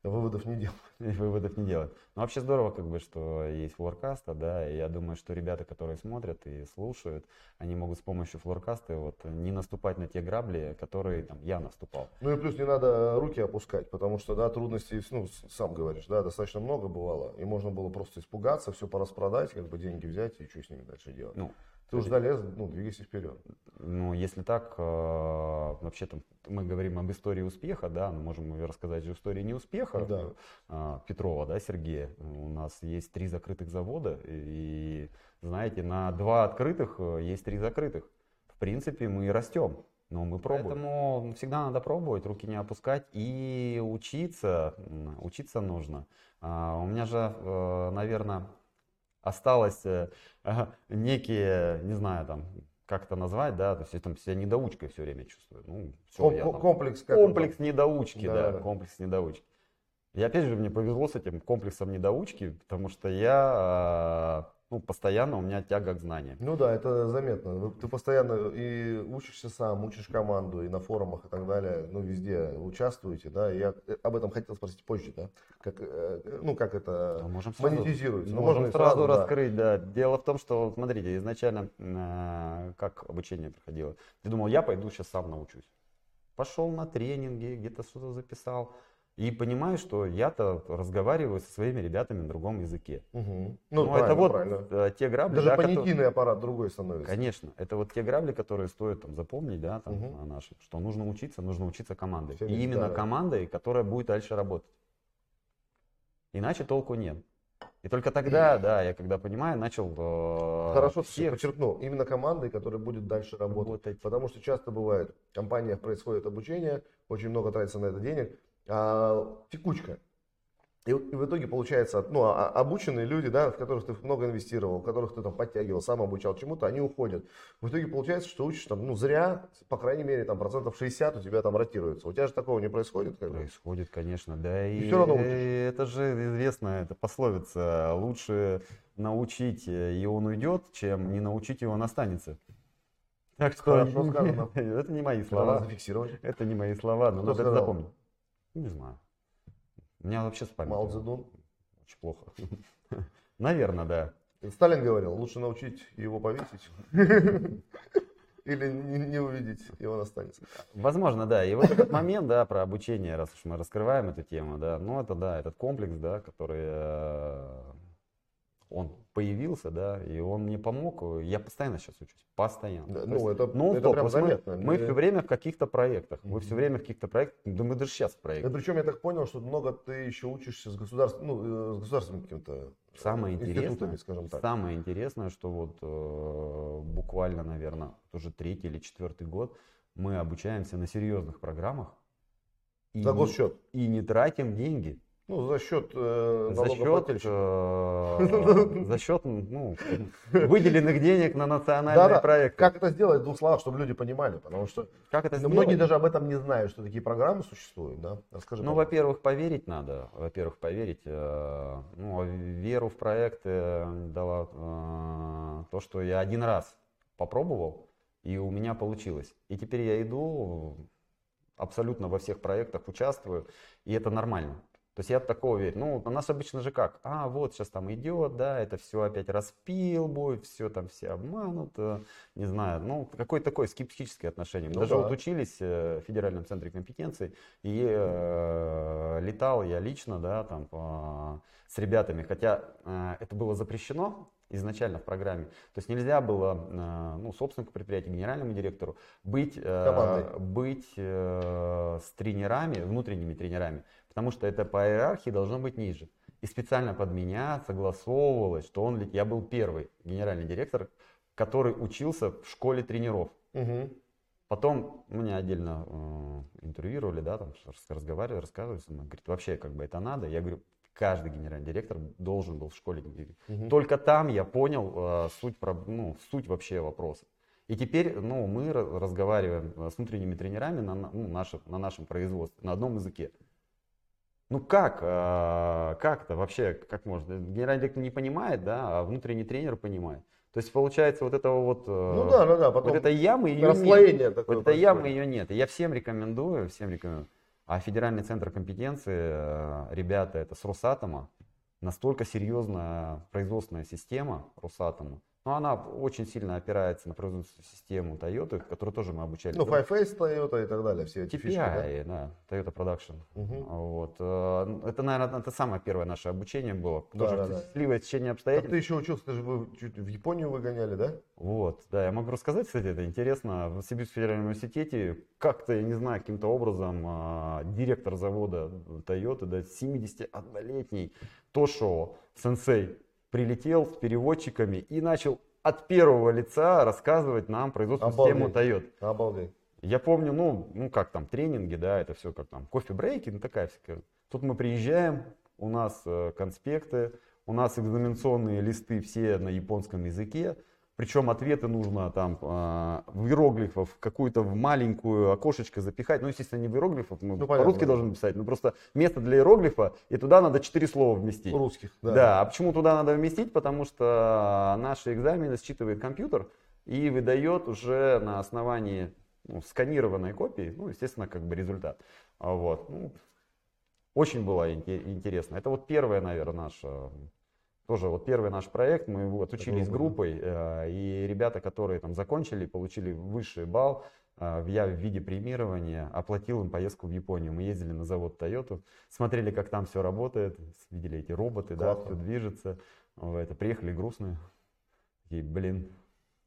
Выводов не делают. И выводов не делают. Но вообще здорово, как бы, что есть флоркаста, да, и я думаю, что ребята, которые смотрят и слушают, они могут с помощью флоркаста вот не наступать на те грабли, которые там я наступал. Ну и плюс не надо руки опускать, потому что, да, трудностей, ну, сам говоришь, да, достаточно много бывало, и можно было просто испугаться, все пораспродать, как бы деньги взять и что с ними дальше делать. Ну, ты уже залез, ну, двигайся вперед. Ну, если так, э, вообще там мы говорим об истории успеха, да, мы можем рассказать же истории неуспеха да. Э, Петрова, да, Сергея. У нас есть три закрытых завода, и, знаете, на два открытых э, есть три закрытых. В принципе, мы растем. Но мы пробуем. Поэтому всегда надо пробовать, руки не опускать и учиться. Учиться нужно. А, у меня же, наверное, осталось э, некие, не знаю, там, как это назвать, да, то есть я там себя недоучкой все время чувствую. Ну, все, Ком- я, там, комплекс как Комплекс недоучки, да, да, комплекс недоучки. И опять же мне повезло с этим комплексом недоучки, потому что я а, ну, постоянно у меня тяга к знаниям. Ну да, это заметно. Ты постоянно и учишься сам, учишь команду, и на форумах и так далее, ну, везде участвуете, да. Я об этом хотел спросить позже, да. Как, э, ну, как это можем сразу, монетизируется. Ну, можем сразу, сразу раскрыть, да. да. Дело в том, что, смотрите, изначально, э, как обучение проходило. Ты думал, я пойду сейчас сам научусь. Пошел на тренинги, где-то что-то записал и понимаю, что я-то разговариваю со своими ребятами на другом языке. Угу. Ну, ну это вот правильно. Э, те грабли. Даже да, понятийный которые... аппарат другой становится. Конечно, это вот те грабли, которые стоит там запомнить, да, там угу. на нашем, что нужно учиться, нужно учиться командой. Все и именно да. командой, которая будет дальше работать. Иначе толку нет. И только тогда, да, я когда понимаю, начал... Э, Хорошо, всех... подчеркнул, именно командой, которая будет дальше работать. работать. Потому что часто бывает, в компаниях происходит обучение, очень много тратится на это денег, а, текучка. И, и в итоге получается, ну, а, а, обученные люди, да, в которых ты много инвестировал, в которых ты там подтягивал, сам обучал чему-то, они уходят. В итоге получается, что учишь там, ну, зря, по крайней мере, там процентов 60 у тебя там ротируется. У тебя же такого не происходит? Как происходит, конечно, да. И, и все равно учишь. это же известно, это пословица. Лучше научить, и он уйдет, чем не научить, и он останется. Так что Хорошо сказано. это не мои слова. Это не мои слова, но надо это запомнить. Не знаю. У меня вообще с памятью. Мао Цзэдун? Очень плохо. Наверное, да. Сталин говорил, лучше научить его повесить. Или не, не увидеть, и он останется. Возможно, да. И вот этот момент, да, про обучение, раз уж мы раскрываем эту тему, да, ну это да, этот комплекс, да, который э, он появился, да, и он мне помог. Я постоянно сейчас учусь, постоянно. Да, ну, это, ну, это прям заметно. Мы, мы все время в каких-то проектах, мы все время в каких-то проектах, да мы даже сейчас в проектах. Да, причем я так понял, что много ты еще учишься с, государств, ну, э, с государственными каким-то самое интересное, скажем так. Самое интересное, что вот э, буквально, наверное, уже третий или четвертый год мы обучаемся на серьезных программах. И за госчет. И не тратим деньги. Ну, за счет э, за счет, э, за счет ну, выделенных денег на национальные да, проекты. Как это сделать в двух словах, чтобы люди понимали? Потому что как это многие даже об этом не знают, что такие программы существуют. Да? Расскажи, ну, во-первых, поверить надо. Во-первых, поверить. Э, ну, веру в проекты дала э, то, что я один раз попробовал, и у меня получилось. И теперь я иду абсолютно во всех проектах участвую, и это нормально. То есть я такого верю. Ну, у нас обычно же как? А, вот сейчас там идет, да, это все опять распил будет, все там все обманут, не знаю. Ну, какое такое скептическое отношение. Мы ну, даже да. вот учились э, в Федеральном центре компетенции, и э, летал я лично, да, там по, с ребятами, хотя э, это было запрещено, изначально в программе. То есть нельзя было э, ну, собственнику предприятия, генеральному директору быть, э, быть э, с тренерами, внутренними тренерами, потому что это по иерархии должно быть ниже. И специально под меня согласовывалось, что он, я был первый генеральный директор, который учился в школе тренеров. Угу. Потом меня отдельно э, интервьюировали, да, там разговаривали, рассказывали, он говорит, вообще как бы это надо. Я говорю, каждый генеральный директор должен был в школе. Угу. Только там я понял э, суть, ну, суть вообще вопроса. И теперь ну, мы разговариваем с внутренними тренерами на, ну, наше, на нашем производстве, на одном языке. Ну как, э, как-то вообще, как можно? Генеральный директор не понимает, да, а внутренний тренер понимает. То есть получается вот этого вот, э, ну, да, да, да, потом вот этой ямы ее нет. Вот этой ямы ее нет. И я всем рекомендую, всем рекомендую А федеральный центр компетенции, э, ребята, это с Росатома, настолько серьезная производственная система Росатома, но она очень сильно опирается на производственную систему Toyota, которую тоже мы обучали. Ну, Five Face Toyota и так далее, все эти TPI, фишки, да? да, Toyota Production. Мгм. Вот. э, Это, наверное, это самое первое наше обучение было. Да, Тоже да, да. счастливое течение Так обстоятельств. ты еще учился, ты же вы чуть в Японию выгоняли, да? Вот, да, я могу рассказать, кстати, это интересно. В Сибирском федеральном университете как-то, я не знаю, каким-то образом а, директор завода Toyota, да, 71-летний Тошо сенсей прилетел с переводчиками и начал от первого лица рассказывать нам производственную систему Обалдеть. Toyota. Обалдеть. Я помню, ну, ну как там, тренинги, да, это все как там, кофе-брейки, ну такая всякая. Тут мы приезжаем, у нас э, конспекты, у нас экзаменационные листы все на японском языке, причем ответы нужно там э, в иероглифов какую-то в маленькую окошечко запихать. Ну, естественно, не в иероглифов, мы Ну, по-русски должны писать, но просто место для иероглифа, и туда надо четыре слова вместить. Русских, да. Да. а почему туда надо вместить? Потому что наши экзамены считывает компьютер и выдает уже на основании ну, сканированной копии, ну, естественно, как бы результат. А Вот. Ну, очень было инте- интересно. Это вот первое, наверное, наш, э, тоже вот первый наш проект. Мы вот учились Группа, группой, э, и ребята, которые там закончили, получили высший балл, э, я в виде премирования оплатил им поездку в Японию. Мы ездили на завод Toyota, смотрели, как там все работает, видели эти роботы, да, Классно. все движется. Это приехали грустные. И, блин,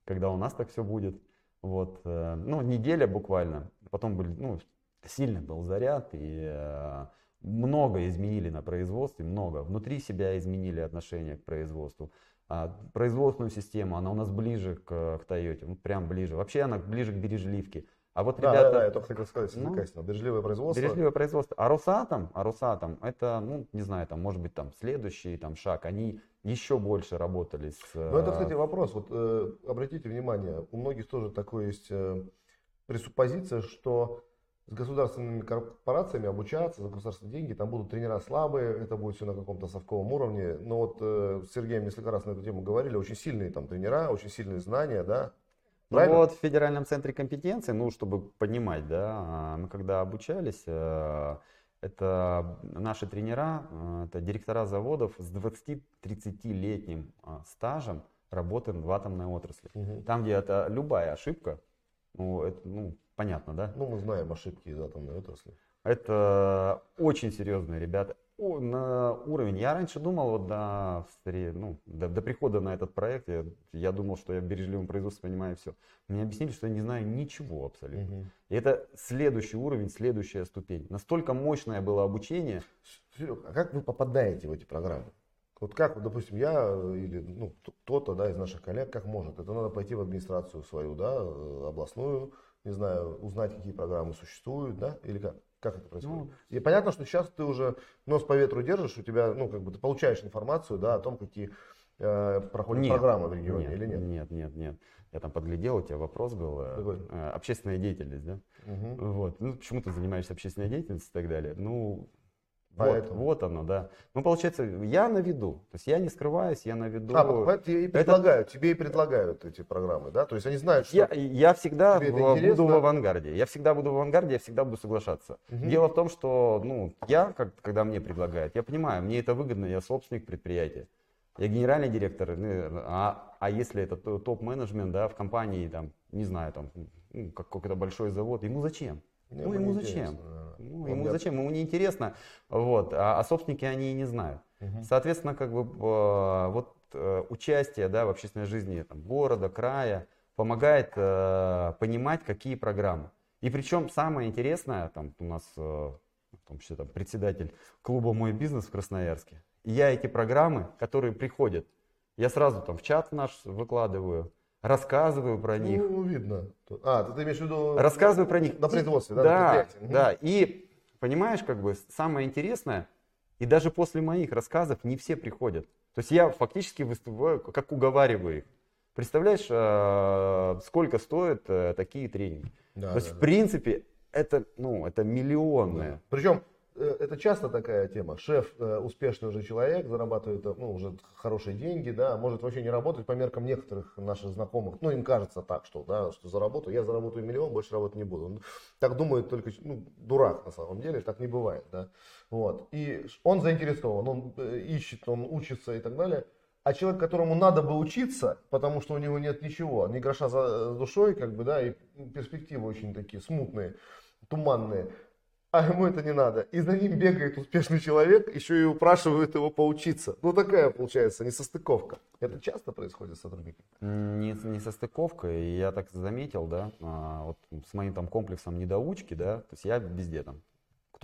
когда у нас так все будет. Вот, э, ну, неделя буквально. Потом были, ну, сильный был заряд, и много изменили на производстве, много. Внутри себя изменили отношение к производству. А производственную систему, она у нас ближе к, к Toyota, ну, прям ближе. Вообще она ближе к бережливке. А вот Да, ребята... да, да, я только хотел сказать, Ну, бережливое производство. Бережливое производство. А Росатом, а Росатом, это, ну, не знаю, там, может быть, там, следующий там, шаг. Они еще больше работали с... Ну, это, э, кстати, вопрос. Вот э, обратите внимание, у многих тоже такое есть э, пресуппозиция, что с государственными корпорациями обучаться за государственные деньги, там будут тренера слабые, это будет все на каком-то совковом уровне. Но вот э, с Сергеем несколько раз на эту тему говорили, очень сильные там тренера, очень сильные знания, да. Ну Правильно? вот в Федеральном центре компетенции, ну, чтобы понимать, да, а, мы когда обучались, э, это наши тренера, э, это директора заводов с 20-30-летним а, стажем работы в атомной отрасли. Мгм. Там, где это любая ошибка, ну, это, ну, понятно, да? Ну, мы знаем ошибки из атомной отрасли. Это очень серьезные ребята. О, на уровень. Я раньше думал, вот до, ну, до, до прихода на этот проект, я, я думал, что я в бережливом производстве понимаю все. Мне объяснили, что я не знаю ничего абсолютно. Мгм. И это следующий уровень, следующая ступень. Настолько мощное было обучение. Серег, а как вы попадаете в эти программы? Вот как, допустим, я э, или ну, кто-то да, из наших коллег, как может? Это надо пойти в администрацию свою, да, э, областную, не знаю, узнать, какие программы существуют, да, или как? Как это происходит? Ну, И понятно, что сейчас ты уже нос по ветру держишь, у тебя, ну, как бы ты получаешь информацию, да, о том, какие э, проходят Нет, программы в регионе нет, или нет? Нет, нет, нет. Я там подглядел, у тебя вопрос был. э, Какой? э, общественная деятельность, да? Мгм. Вот. Ну, почему ты занимаешься общественной деятельностью и так далее? Ну, Поэтому. вот, вот оно, да. Ну, получается, я на виду. То есть я не скрываюсь, я на виду. А, поэтому тебе и предлагают, тебе и предлагают эти программы, да? То есть они знают, что... Я, я всегда Тебе это интересно? буду в авангарде. Я всегда буду в авангарде, я всегда буду соглашаться. Мгм. Дело в том, что ну, я, как, когда мне предлагают, я понимаю, мне это выгодно, я собственник предприятия. Я генеральный директор, ну, а, а если это то- топ-менеджмент да, в компании, там, не знаю, там, ну, как- какой-то большой завод, ему зачем? Не, ну, мне ему интересно, зачем? да. Ну, ему зачем? Ему не интересно. Вот. А, а собственники они и не знают. Мгм. Соответственно, как бы э, вот э, участие да, в общественной жизни там, города, края помогает э, понимать, какие программы. И причем самое интересное, там у нас э, в том числе там, председатель клуба «Мой бизнес» в Красноярске. И я эти программы, которые приходят, я сразу там в чат наш выкладываю, рассказываю про них. Ну, видно. А, ты, ты имеешь в виду... Рассказываю про них. На И- производстве, да? на Да. Мгм. да. И понимаешь, как бы самое интересное, и даже после моих рассказов не все приходят. То есть я фактически выступаю, как уговариваю их. Представляешь, э, сколько стоят э, такие тренинги? Да, То есть, да, в да. принципе, это, ну, это миллионные. Причем э, это часто такая тема. Шеф э, успешный уже человек, зарабатывает ну, уже хорошие деньги, да, может вообще не работать по меркам некоторых наших знакомых. Ну, им кажется так, что, да, что заработаю, я заработаю миллион, больше работать не буду. Он так думает только ну, дурак на самом деле, так не бывает. Да. Вот. И он заинтересован, он ищет, он учится и так далее. А человек, которому надо бы учиться, потому что у него нет ничего, ни гроша за душой, как бы, да, и перспективы очень такие смутные, туманные, а ему это не надо. И за ним бегает успешный человек, еще и упрашивает его поучиться. Ну, такая получается несостыковка. Это часто происходит с сотрудниками? Не, не состыковка, я так заметил, да, а, вот с моим там комплексом недоучки, да, то есть я везде там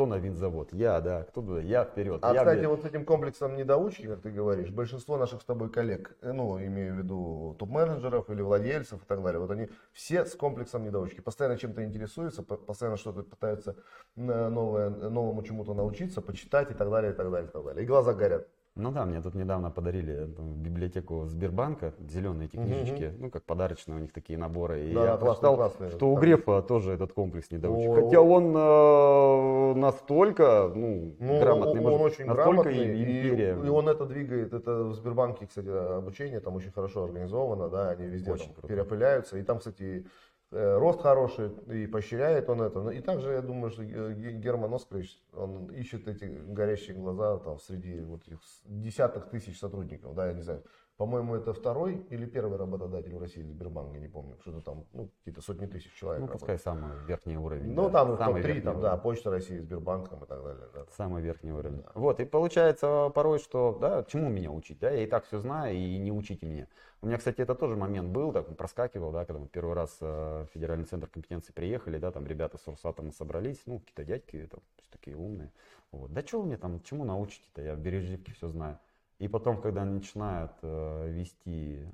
кто на винзавод? Я, да. Кто туда? Я вперед. А, я, кстати, блядь. вот с этим комплексом недоучки, как ты говоришь, большинство наших с тобой коллег, э, ну, имею в виду топ-менеджеров или владельцев и так далее, вот они все с комплексом недоучки. Постоянно чем-то интересуются, постоянно что-то пытаются новое, новому чему-то научиться, почитать и так далее, и так далее, и так далее. И глаза горят. Ну да, мне тут недавно подарили библиотеку Сбербанка, зеленые эти книжечки, угу. ну как подарочные у них такие наборы. И да, я прочитал, классные, что у Грефа тоже этот комплекс недоучек. Хотя он э, настолько ну, ну, грамотный, он, он очень грамотный, империя. И, и он это двигает, это в Сбербанке, кстати, обучение там очень хорошо организовано, да, они везде очень там, перепыляются. И там, кстати, рост хороший, и поощряет он это. И также, я думаю, что Герман Оскарович, он ищет эти горящие глаза там, среди вот этих десятых тысяч сотрудников, да, я не знаю. По-моему, это второй или первый работодатель в России, Сбербанк, я не помню, что-то там, ну, какие-то сотни тысяч человек. Ну, пускай самый верхний уровень. Ну, да. там топ-3, там, да, Почта России, Сбербанк там, и так далее. Да. Самый верхний уровень. Да. Вот, и получается порой, что, да, чему меня учить, да, я и так все знаю, и не учите меня. У меня, кстати, это тоже момент был, так, проскакивал, да, когда мы первый раз э, в Федеральный центр компетенции приехали, да, там ребята с Росатома собрались, ну, какие-то дядьки, там, такие умные. Вот. Да что вы мне там, чему научите-то, я в Бережливке все знаю. И потом, когда начинают э, вести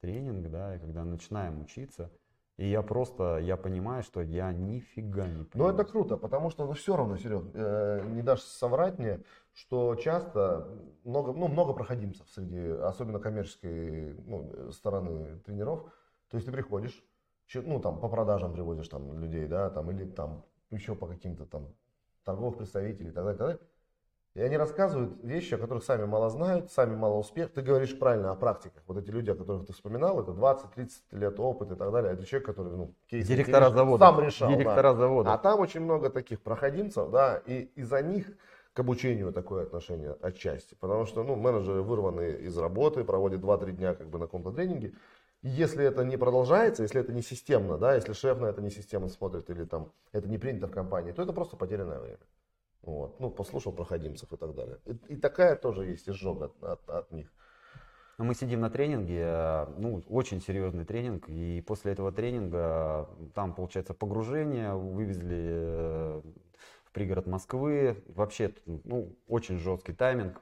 тренинг, да, и когда начинаем учиться, и я просто, я понимаю, что я нифига не понимаю. Ну это круто, потому что ну, все равно, Серег, э, не дашь соврать мне, что часто много, ну, много проходимцев среди, особенно коммерческой ну, стороны тренеров. То есть ты приходишь, ну там по продажам приводишь там людей, да, там или там еще по каким-то там торговых представителей и так далее, и так далее. И они рассказывают вещи, о которых сами мало знают, сами мало успех. Ты говоришь правильно о практиках. Вот эти люди, о которых ты вспоминал, это 20-30 лет опыта и так далее. Это человек, который ну, кейс Директора завода. сам решал. Директора да. завода. А там очень много таких проходимцев, да, и из-за них к обучению такое отношение отчасти. Потому что ну, менеджеры вырваны из работы, проводят 2-3 дня как бы на каком-то тренинге. И если это не продолжается, если это не системно, да, если шеф на это не системно смотрит или там это не принято в компании, то это просто потерянное время. Вот. Ну, послушал проходимцев и так далее. И, и такая тоже есть изжога от, от, от них. Мы сидим на тренинге, э, ну, очень серьезный тренинг, и после этого тренинга э, там, получается, погружение, вывезли э, в пригород Москвы, вообще, ну, очень жесткий тайминг.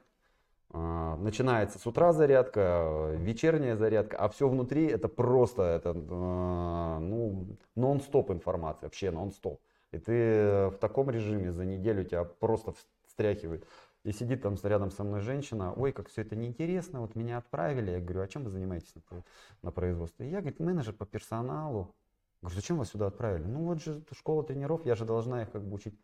Начинается с утра зарядка, вечерняя зарядка, а все внутри это просто, это, ну, нон-стоп информация, вообще нон-стоп. И ты э, в таком режиме за неделю тебя просто встряхивает. И сидит там рядом со мной женщина, ой, как все это неинтересно, вот меня отправили. Я говорю, а чем вы занимаетесь на, производстве? Я, говорит, менеджер по персоналу. Говорю, зачем вас сюда отправили? Ну вот же школа тренеров, я же должна их как бы учить.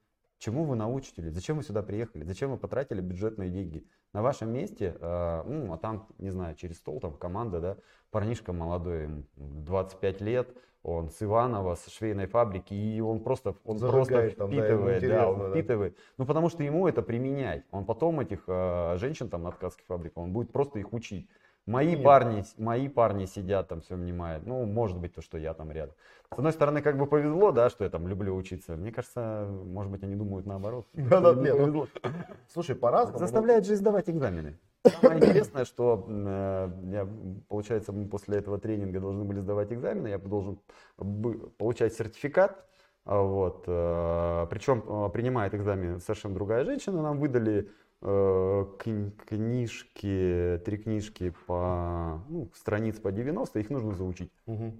Чему вы научите? Зачем вы сюда приехали? Зачем вы потратили бюджетные деньги? На вашем месте, э, ну, а там, не знаю, через стол, там команда, да, парнишка молодой, 25 лет, он с Иванова, с швейной фабрики, и он просто, он просто там, впитывает, да, да, он впитывает. Да. Ну, потому что ему это применять. Он потом этих э, женщин там на ткацких фабриках, он будет просто их учить. Мои Нет. парни, мои парни сидят там, все внимают. Ну, может быть, то, что я там рядом. С одной стороны, как бы повезло, да, что я там люблю учиться. Мне кажется, может быть, они думают наоборот. Да, да, нет, ну, слушай, по-разному. Заставляют же сдавать экзамены. Самое интересное, что э, я, получается, мы после этого тренинга должны были сдавать экзамены, я должен получать сертификат. А вот, э, причем э, принимает экзамен совершенно другая женщина. Нам выдали книжки, три книжки по ну, страниц по 90, их нужно заучить. Угу.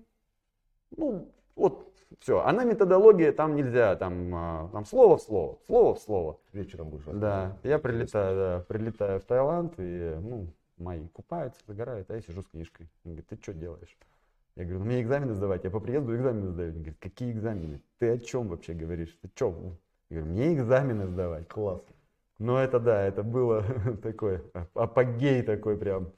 Ну, вот все. Она методология, там нельзя, там, а, там слово в слово, слово в слово. Вечером будешь Да, я прилетаю, да, прилетаю в Таиланд, и, ну, мои купаются, загорают, а я сижу с книжкой. Он говорит, ты что делаешь? Я говорю, ну мне экзамены сдавать, я по приезду экзамены сдаю. Он говорит, какие экзамены? Ты о чем вообще говоришь? Ты что? Я говорю, мне экзамены сдавать. Класс. Ну, это да, это было такой апогей такой прям.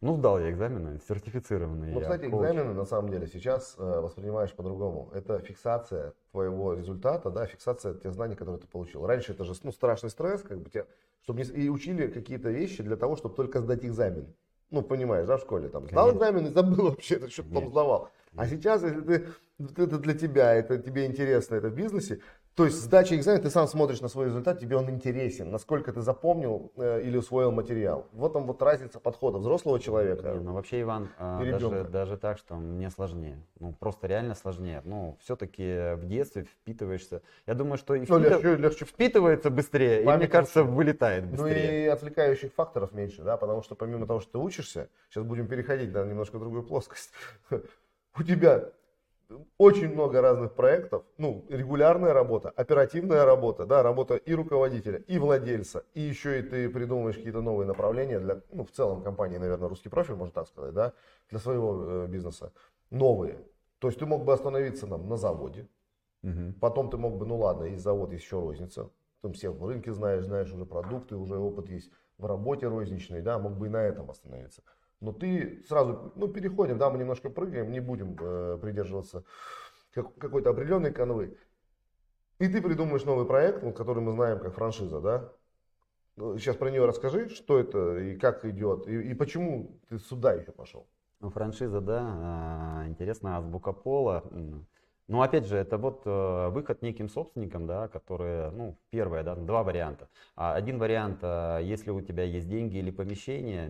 Ну, сдал я экзамены, сертифицированные. Ну, кстати, коуч. экзамены на самом деле сейчас э, воспринимаешь по-другому. Это фиксация твоего результата, да, фиксация тех знаний, которые ты получил. Раньше это же ну, страшный стресс, как бы тебя, чтобы не, и учили какие-то вещи для того, чтобы только сдать экзамен. Ну, понимаешь, да, в школе там. Сдал Конечно. экзамен и забыл вообще, что потом Конечно. сдавал. А сейчас, если ты, это для тебя, это тебе интересно, это в бизнесе, то есть сдача экзамена, ты сам смотришь на свой результат, тебе он интересен, насколько ты запомнил э, или усвоил материал. Вот там вот разница подхода взрослого человека. Не, ну вообще, Иван, И даже, даже так, что мне сложнее. Ну, просто реально сложнее. Ну, все-таки в детстве впитываешься. Я думаю, что и Ну, впитыв- легче, легче впитывается быстрее, и, Память мне кажется, лучше. вылетает Ну быстрее. и отвлекающих факторов меньше, да, потому что помимо того, что ты учишься, сейчас будем переходить на немножко другую плоскость, у тебя очень много разных проектов, ну, регулярная работа, оперативная работа, да, работа и руководителя, и владельца, и еще и ты придумываешь какие-то новые направления для, ну, в целом компании, наверное, русский профиль, можно так сказать, да, для своего э, бизнеса, новые. То есть ты мог бы остановиться там на заводе, Мгм. Потом ты мог бы, ну ладно, есть завод, есть еще розница. Там все в рынке знаешь, знаешь уже продукты, уже опыт есть в работе розничной, да, мог бы и на этом остановиться. Но ты сразу, ну переходим, да, мы немножко прыгаем, не будем э, придерживаться как- какой-то определенной канвы. И ты придумаешь новый проект, вот, который мы знаем как франшиза, да. Ну, Сейчас про нее расскажи, что это и как идет, и, и почему ты сюда еще пошел. Ну, франшиза, да, а, интересно, азбука пола. М. Ну, опять же, это вот э, выход неким собственникам, да, которые, ну, первое, да, два варианта. А Один вариант, а, если у тебя есть деньги или помещение,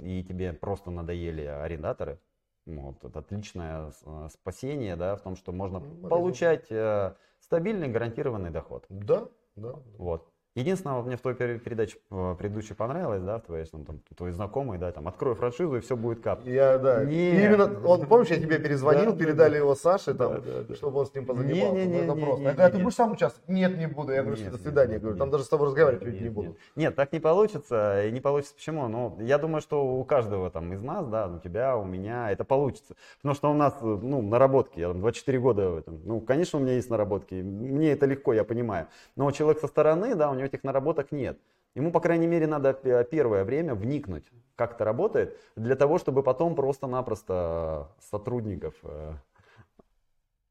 и тебе просто надоели арендаторы, ну, вот, это отличное э, спасение, да, в том, что можно получать э, стабильный гарантированный доход. Да, да. Вот. Единственное, вот мне в той пер- передаче э, предыдущей понравилось, да, в твоей, там, твой знакомый, да, там, открой франшизу и все будет капать. Я, да. Не. И Именно, он, помнишь, я тебе перезвонил, Да, да, передали его Саше, там, Да, да, да. чтобы он с ним позанимался. Не, не, не, Ну, это не, просто. не, Я говорю, а ты не. будешь сам участвовать? Нет, не буду. Я говорю, что до свидания. нет, говорю, там даже с тобой разговаривать Нет, не нет, буду. нет. Нет, так не получится. И не получится почему? Ну, я думаю, что у каждого там из нас, да, у тебя, у меня это получится. Потому что у нас, э, ну, наработки, я там 24 года в этом. Ну, конечно, у меня есть наработки. Мне это легко, я понимаю. Но человек со стороны, да, у него этих наработок нет. Ему, по крайней мере, надо п- первое время вникнуть, как это работает, для того, чтобы потом просто-напросто сотрудников, э,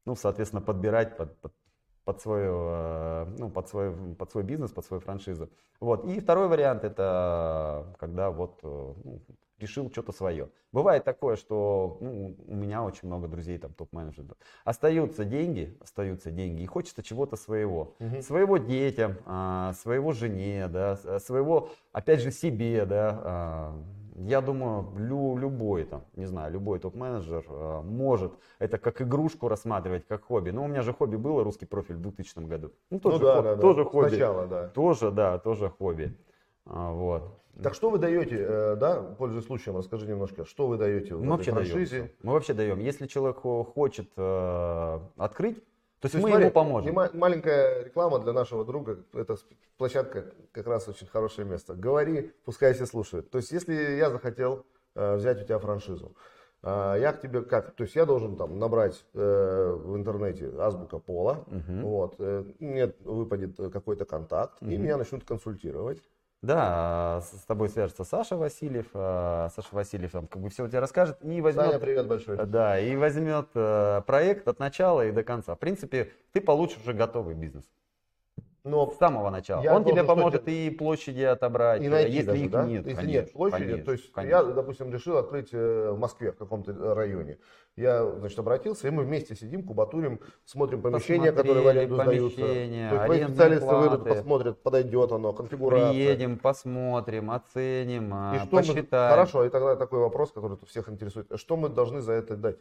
ну, соответственно, подбирать под, под, под, свою, э, ну, под, свой, под свой бизнес, под свою франшизу. Вот. И второй вариант это когда вот э, ну, решил что-то свое. Бывает такое, что ну, у меня очень много друзей, там, топ-менеджеров. Остаются деньги, остаются деньги, и хочется чего-то своего. Мгм. Своего детям, а, своего жене, да, с- своего, опять же, себе, да. а. Я думаю, лю- любой там, не знаю, любой топ-менеджер а, может это как игрушку рассматривать, как хобби. Ну, у меня же хобби было русский профиль в 2000 году. Ну, тоже, ну да, хо- да, да. тоже хобби. Сначала, да. Тоже, да, тоже хобби. А, вот. Так что вы даете, э, да, пользуясь случаем, расскажи немножко, что вы даете в Мы вообще даем. франшизе? всё. Мы вообще даем. Если человек хо- хочет э, открыть, то есть То есть, мы смотри, ему поможем. Маленькая реклама для нашего друга. Это с- площадка как раз очень хорошее место. Говори, пускай все слушают. То есть, если я захотел э, взять у тебя франшизу, я к тебе как? То есть я должен там набрать э, в интернете азбука пола, Мгм. вот, э, мне выпадет какой-то контакт, и Мгм. меня начнут консультировать. Да, с тобой свяжется Саша Васильев. а, Саша Васильев там как бы все тебе расскажет и возьмет, Саня, привет большой. да, и возьмет э, проект от начала и до конца. В принципе, ты получишь уже готовый бизнес Но с самого начала. Я Он тебе что поможет и площади отобрать, и найти если даже, их да? нет. Если конечно, нет площади, конечно, то есть конечно. я, допустим, решил открыть э, в Москве, в каком-то э, районе. Я, значит, обратился, и мы вместе сидим, кубатурим, смотрим помещения, которые в аренду Посмотрели сдаются. То есть арендные специалисты выйдут, платы. посмотрят, подойдет оно, конфигурация. Приедем, посмотрим, оценим, И а, что мы- посчитаем. Хорошо, и тогда такой вопрос, который всех интересует. Что мы должны за это дать?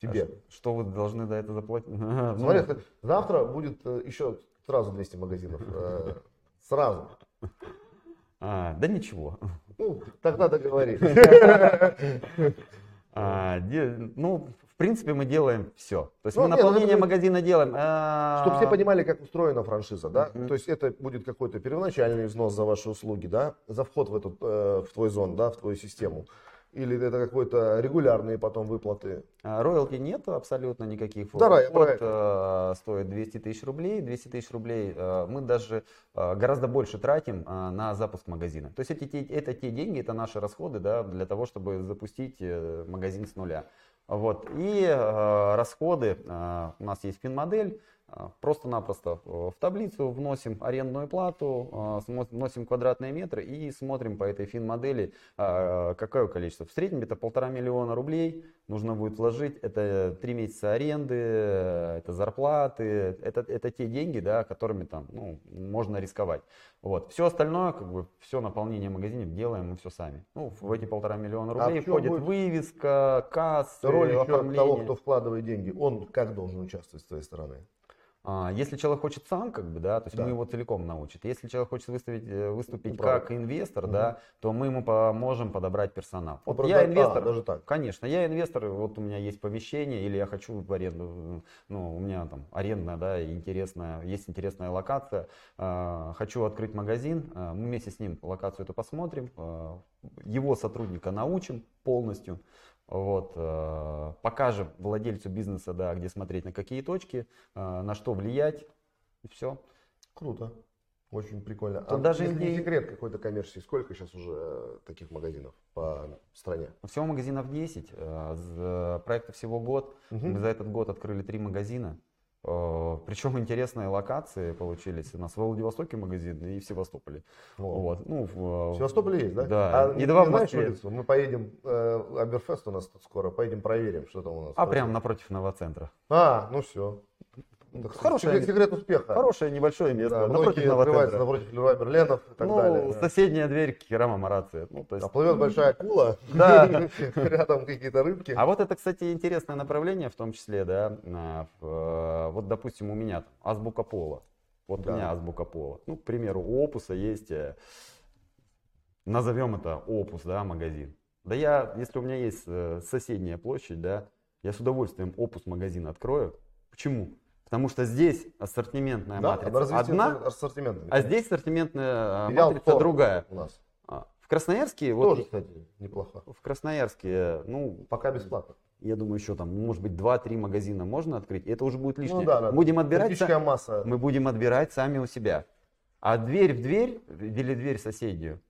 Тебе. А ш- Что вы должны за это заплатить? Ну, Смотри, завтра будет э, еще сразу 200 магазинов. э, Сразу. а, да ничего. Ну, тогда договорились. А, де- ну, в принципе, мы делаем все. То есть Ну, мы нет, ну, наполнение это- магазина делаем. а, Чтобы все понимали, как устроена франшиза, да? Мгм. То есть это будет какой-то первоначальный взнос за ваши услуги, да? За вход в, этот, э, в твой зон, да, в твою систему. Или это какой-то регулярные потом выплаты? А, роялти нету абсолютно никаких. Да, я Вход э, стоит 200 тысяч рублей. 200 тысяч рублей э, мы даже э, гораздо больше тратим э, на запуск магазина. То есть эти, те- это те деньги, это наши расходы да, для того, чтобы запустить э, магазин с нуля. Вот. И э, расходы, э, у нас есть финмодель, просто-напросто э, в таблицу вносим арендную плату, смо- вносим квадратные метры и смотрим по этой финмодели, э, какое количество. В среднем это полтора миллиона рублей нужно будет вложить. Это три месяца аренды, это зарплаты, это, это те деньги, да, которыми там, ну, можно рисковать. Вот. Все остальное, как бы, все наполнение магазинов делаем мы все сами. Ну, в эти полтора миллиона рублей чем входит будет вывеска, кассы, Роль оформление. того, кто вкладывает деньги, он как должен участвовать с твоей стороны? А, Если человек хочет сам, как бы, да, то есть Да. мы его целиком научим. Если человек хочет выставить, э, выступить Управлять. как инвестор, Мгм. да, то мы ему поможем подобрать персонал. Вот я а, инвестор, даже так. конечно, я инвестор, вот у меня есть помещение, или я хочу в аренду, ну, у меня там арендная, да, интересная, есть интересная локация, а, хочу открыть магазин, а, мы вместе с ним локацию эту посмотрим, а, его сотрудника научим полностью, вот, э, покажем владельцу бизнеса, да, где смотреть, на какие точки, э, на что влиять, и все. Круто. Очень прикольно. Тут а даже если не секрет какой-то коммерческий, сколько сейчас уже э, таких магазинов по стране? Всего магазинов 10, э, з- проекта всего год. Мгм. Мы за этот год открыли три магазина. Э, Причем интересные локации получились. У нас в Владивостоке магазин и в Севастополе. О. Вот. Ну, в, В Севастополе есть, да? Да. А И два в Москве. улицу? Мы поедем, э, Аберфест у нас тут скоро, поедем проверим, что там у нас. А прям напротив новоцентра. А, ну все. Хорошее секрет, секрет успеха. Хорошее небольшое место. Да, напротив новоцентра. напротив Леруа Мерленов и так ну, далее. да. соседняя дверь Керама Марация. Ну, то есть, А плывет большая акула, Да. рядом какие-то рыбки. А вот это, кстати, интересное направление, в том числе, да, э, вот, допустим, у меня азбука пола. Вот Да. у меня азбука пола. Ну, к примеру, у Опуса есть, э, назовем это Опус, да, магазин. Да я, если у меня есть э, соседняя площадь, да, я с удовольствием Опус магазин открою. Почему? Потому что здесь ассортиментная Да, матрица одна, ассортимента. а здесь ассортиментная э, Филиал матрица Tor другая. У нас. А, В Красноярске, вот Тоже, кстати, неплохо. в Красноярске, э, ну, Пока бесплатно. я думаю, еще там, может быть, 2-3 магазина можно открыть. Это уже будет лишнее. Ну да, да. Будем отбирать, са- масса. мы будем отбирать сами у себя. А дверь в дверь или дверь соседнюю,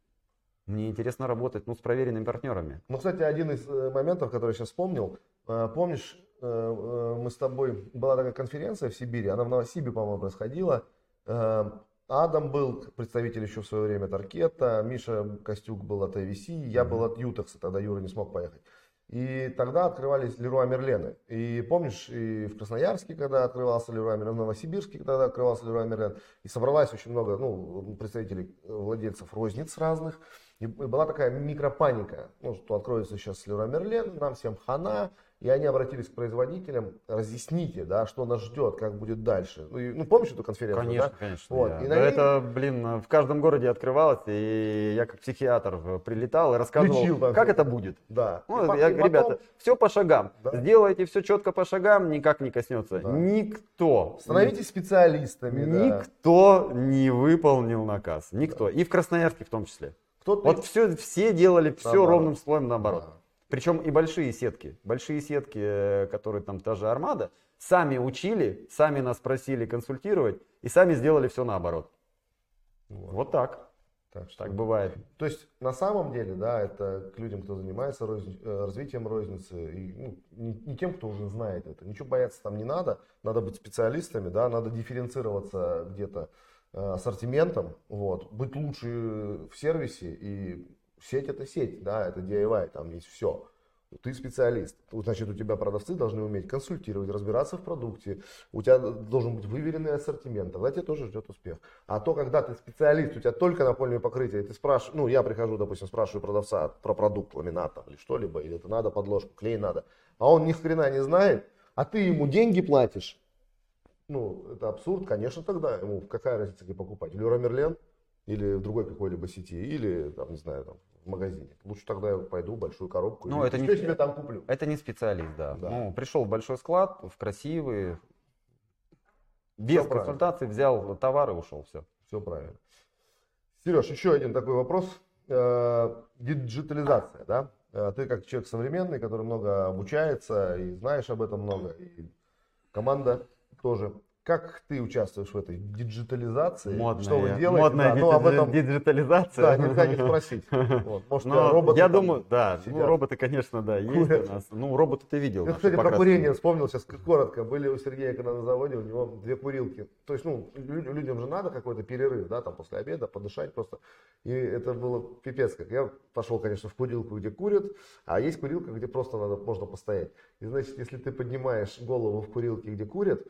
мне интересно работать ну, с проверенными партнерами. Ну, кстати, один из э, моментов, который я сейчас вспомнил. Э, Помнишь, мы с тобой, была такая конференция в Сибири, она в Новосибе, по-моему, происходила. Э, Адам был представитель еще в свое время Таркета, Миша Костюк был от AVC, я был от Ютекса, тогда Юра не смог поехать. И тогда открывались Леруа Мерлены. И помнишь, и в Красноярске, когда открывался Леруа Мерлен, в Новосибирске, когда открывался Леруа Мерлен, и собралась очень много ну, представителей, э, владельцев розниц разных. И была такая микропаника, ну, что откроется сейчас Леруа Мерлен, нам всем хана. И они обратились к производителям, разъясните, да, что нас ждет, как будет дальше. Ну, и- ну, помнишь эту конференцию? Конечно, да? конечно. Вот, я- и да на ней- Это, блин, в каждом городе открывалось, и я как психиатр прилетал и рассказывал, Лечил там как это будет. Да. Ну, И я, и потом- ребята, все по шагам. Да. Сделайте все четко по шагам, никак не коснется. Да. Никто. Становитесь специалистами, да. Никто не выполнил наказ. Никто. И в Красноярске в том числе. Кто-то Вот все, все делали все Наоборот. ровным слоем наоборот. Да. Причем и большие сетки. Большие сетки, э, которые там та же Армада, сами учили, сами нас просили консультировать и сами сделали все наоборот. Вот. Вот так. Так, что- Так бывает. То есть на самом деле, да, это к людям, кто занимается розни- э, развитием розницы, и, ну, не, не тем, кто уже знает это. Ничего бояться там не надо, надо быть специалистами, да, надо дифференцироваться где-то э, ассортиментом, вот, быть лучше в сервисе, и сеть это сеть, да, это DIY, там есть все. Ты специалист, значит у тебя продавцы должны уметь консультировать, разбираться в продукте, у тебя должен быть выверенный ассортимент, тогда тебя тоже ждет успех. А то, когда ты специалист, у тебя только напольное покрытие, ты спрашиваешь, ну я прихожу, допустим, спрашиваю продавца про продукт ламинат там, или что-либо, или это надо подложку, клей надо, а он ни хрена не знает, а ты ему деньги платишь, ну это абсурд, конечно тогда ему какая разница где покупать, Леруа Мерлен или в другой какой-либо сети, или там, не знаю, там, в магазине. Лучше тогда я пойду в большую коробку Ну, это не- себе там куплю. Это не специалист, да. Да. Ну, пришел в большой склад, в красивый, без правильно. консультации взял товар и ушел. Все. Все правильно. Сереж, еще один такой вопрос. Э, Диджитализация, да? Э, ты как человек современный, который много обучается и знаешь об этом много, и команда тоже. Как ты участвуешь в этой диджитализации? Модная, что вы делаете? модная Да, ну, об этом, диджитализация. да, нельзя не спросить. Вот, Может, Но роботы я думаю, да, ну, сидят? роботы, конечно, да, есть Курят. у нас. Ну, роботы ты видел. Я, кстати, про курение вспомнил сейчас коротко. Были у Сергея, когда на заводе, у него две курилки. То есть, ну, лю- людям же надо какой-то перерыв, да, там после обеда подышать просто. И это было пипец как. Я пошел, конечно, в курилку, где курят, а есть курилка, где просто надо, можно постоять. И, значит, если ты поднимаешь голову в курилке, где курят,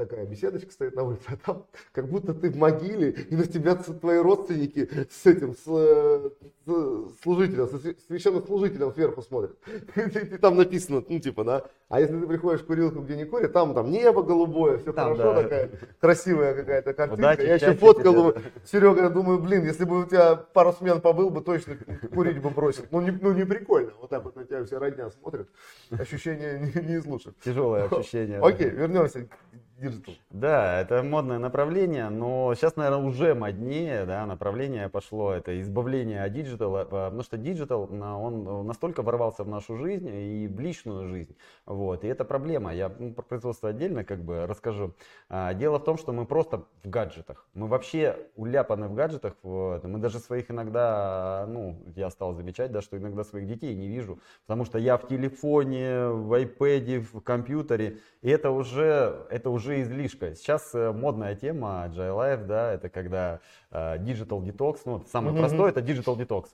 такая беседочка стоит на улице, а там как будто ты в могиле, и на тебя твои родственники с этим, с, э, с служителем, со свя- священнослужителем сверху смотрят. И и там написано, ну типа, да. А если ты приходишь в курилку, где не курят, там, там небо голубое, все Там, хорошо, да. такая красивая какая-то картинка. Удачи, я еще фоткал тебе. Серега, я думаю, блин, если бы у тебя пару смен побыл бы, точно курить бы бросил. Ну не, ну, не прикольно. Вот так вот на тебя все родня смотрят. Ощущение не, не из лучших. Тяжелое ощущение. да. Окей, вернемся к digital у. Да, это модное направление, но сейчас, наверное, уже моднее, да, направление пошло, это избавление от digital а, а, потому что digital, он настолько ворвался в нашу жизнь и в личную жизнь, вот, и это проблема, я ну, про производство отдельно как бы расскажу. А, Дело в том, что мы просто в гаджетах, мы вообще уляпаны в гаджетах, вот, мы даже своих иногда, ну, я стал замечать, да, что иногда своих детей не вижу, потому что я в телефоне, в iPad, в компьютере, и это уже, это уже излишка. Сейчас э, модная тема Agile Life, да, это когда э, digital detox, ну, самое Мгм. простое, это digital detox.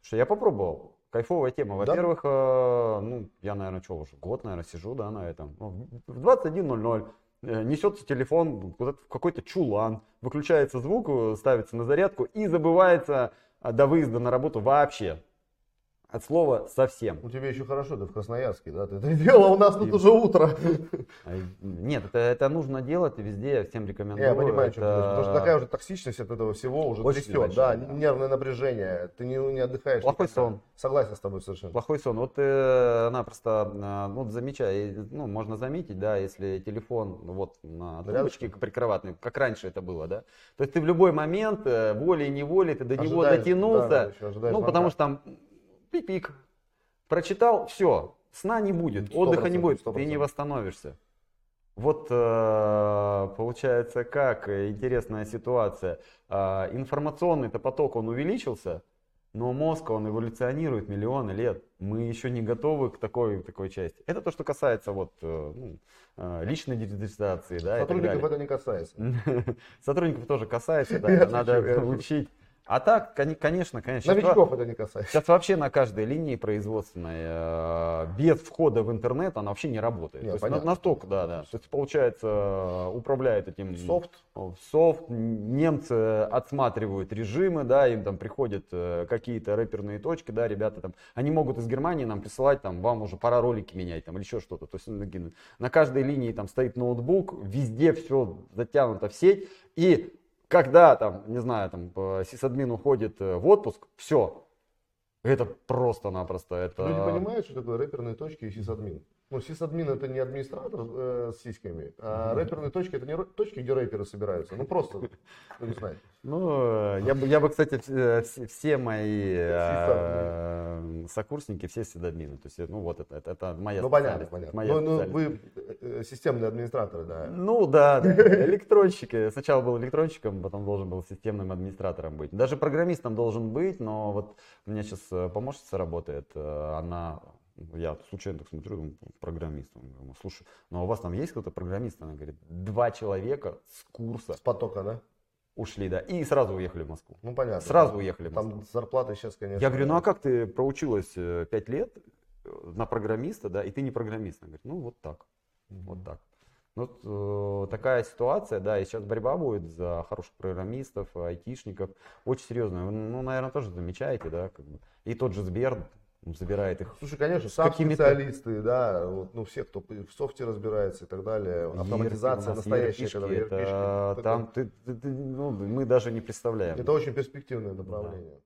Что я попробовал. Кайфовая тема. Да? Во-первых, э, ну, я, наверное, что уже, год, наверное, сижу, да, на этом. Ну, В 21.00 э, несется телефон куда-то в какой-то чулан, выключается звук, э, ставится на зарядку и забывается до выезда на работу вообще. От слова совсем. У тебя еще хорошо, ты в Красноярске, да? Ты это делал, у нас тут уже утро. Нет, это, это нужно делать везде, всем рекомендую. Я понимаю, о чем ты Это-. Потому что такая уже токсичность от этого всего уже Очень трясет. Да, большая, да. нервное напряжение, ты не, не отдыхаешь. Плохой никогда. сон. Согласен с тобой совершенно. Плохой сон. Вот э, она просто, э, ну, замечай, ну, можно заметить, да, если телефон вот на тумбочке прикроватной, как раньше это было, да. То есть ты в любой момент, э, волей-неволей, ты до него Ожидаешь, дотянулся, да, да, ну, потому что там пик-пик, прочитал, все, сна не будет, отдыха не будет, сто ты не восстановишься. Вот э, получается как, э, интересная ситуация. А, Информационный-то поток, он увеличился, но мозг, он эволюционирует миллионы лет. Мы еще не готовы к такой, такой части. Это то, что касается вот, э, ну, э, личной диджитализации. Да, Сотрудников это не касается. Сотрудников тоже касается, да, надо учить. А так, конечно, конечно. сейчас Новичков это не касается. Сейчас вообще на каждой линии производственной э, без входа в интернет она вообще не работает. Не, То есть понятно. на- настолько, да, да. То есть получается э, управляет этим Софт. софт. Немцы отсматривают режимы, да, им там приходят э, какие-то рэперные точки, да, ребята там, они могут из Германии нам присылать там, вам уже пора ролики менять там или еще что-то. То есть ну, на каждой линии там стоит ноутбук, везде все затянуто в сеть и когда там, не знаю, там сисадмин уходит э, в отпуск, все. Это просто-напросто. Это... Люди понимают, что такое рэперные точки и сисадмин. Ну, сисадмин это не администратор э, с сиськами, а рэперные точки это не точки, где рэперы собираются. Ну, просто, ну, не знаю. Ну, э, я бы, я бы, кстати, э, все, все мои э, сокурсники, все седадмины. То есть, э, ну, вот это, это, это моя Ну, понятно, понятно. моя Ну, ну, вы системные администраторы, да. Ну да, да, электронщики. Сначала был электронщиком, потом должен был системным администратором быть. Даже программистом должен быть, но вот у меня сейчас помощница работает, она, я случайно так смотрю, думаю, программист. Он говорит, Слушай, ну а у вас там есть кто-то программист? Она говорит, два человека с курса С потока, да? ушли, да, и сразу уехали в Москву. Ну, понятно. Сразу уехали в Москву. Там зарплаты сейчас, конечно. Я говорю, ну а как ты проучилась э, пять лет э, на программиста, да, и ты не программист? Она говорит, ну вот так, вот так. Ну, Вот э, такая ситуация, да, и сейчас борьба будет за хороших программистов, айтишников, очень серьезная. Вы, ну, наверное, тоже замечаете, да, как бы. И тот же Сбер забирает их. Слушай, конечно, сам специалисты, да, вот, ну, все, кто в софте разбирается и так далее, автоматизация нас настоящая, когда это, это- там ты, ты- ты, ну, мы даже не представляем. Это очень перспективное направление.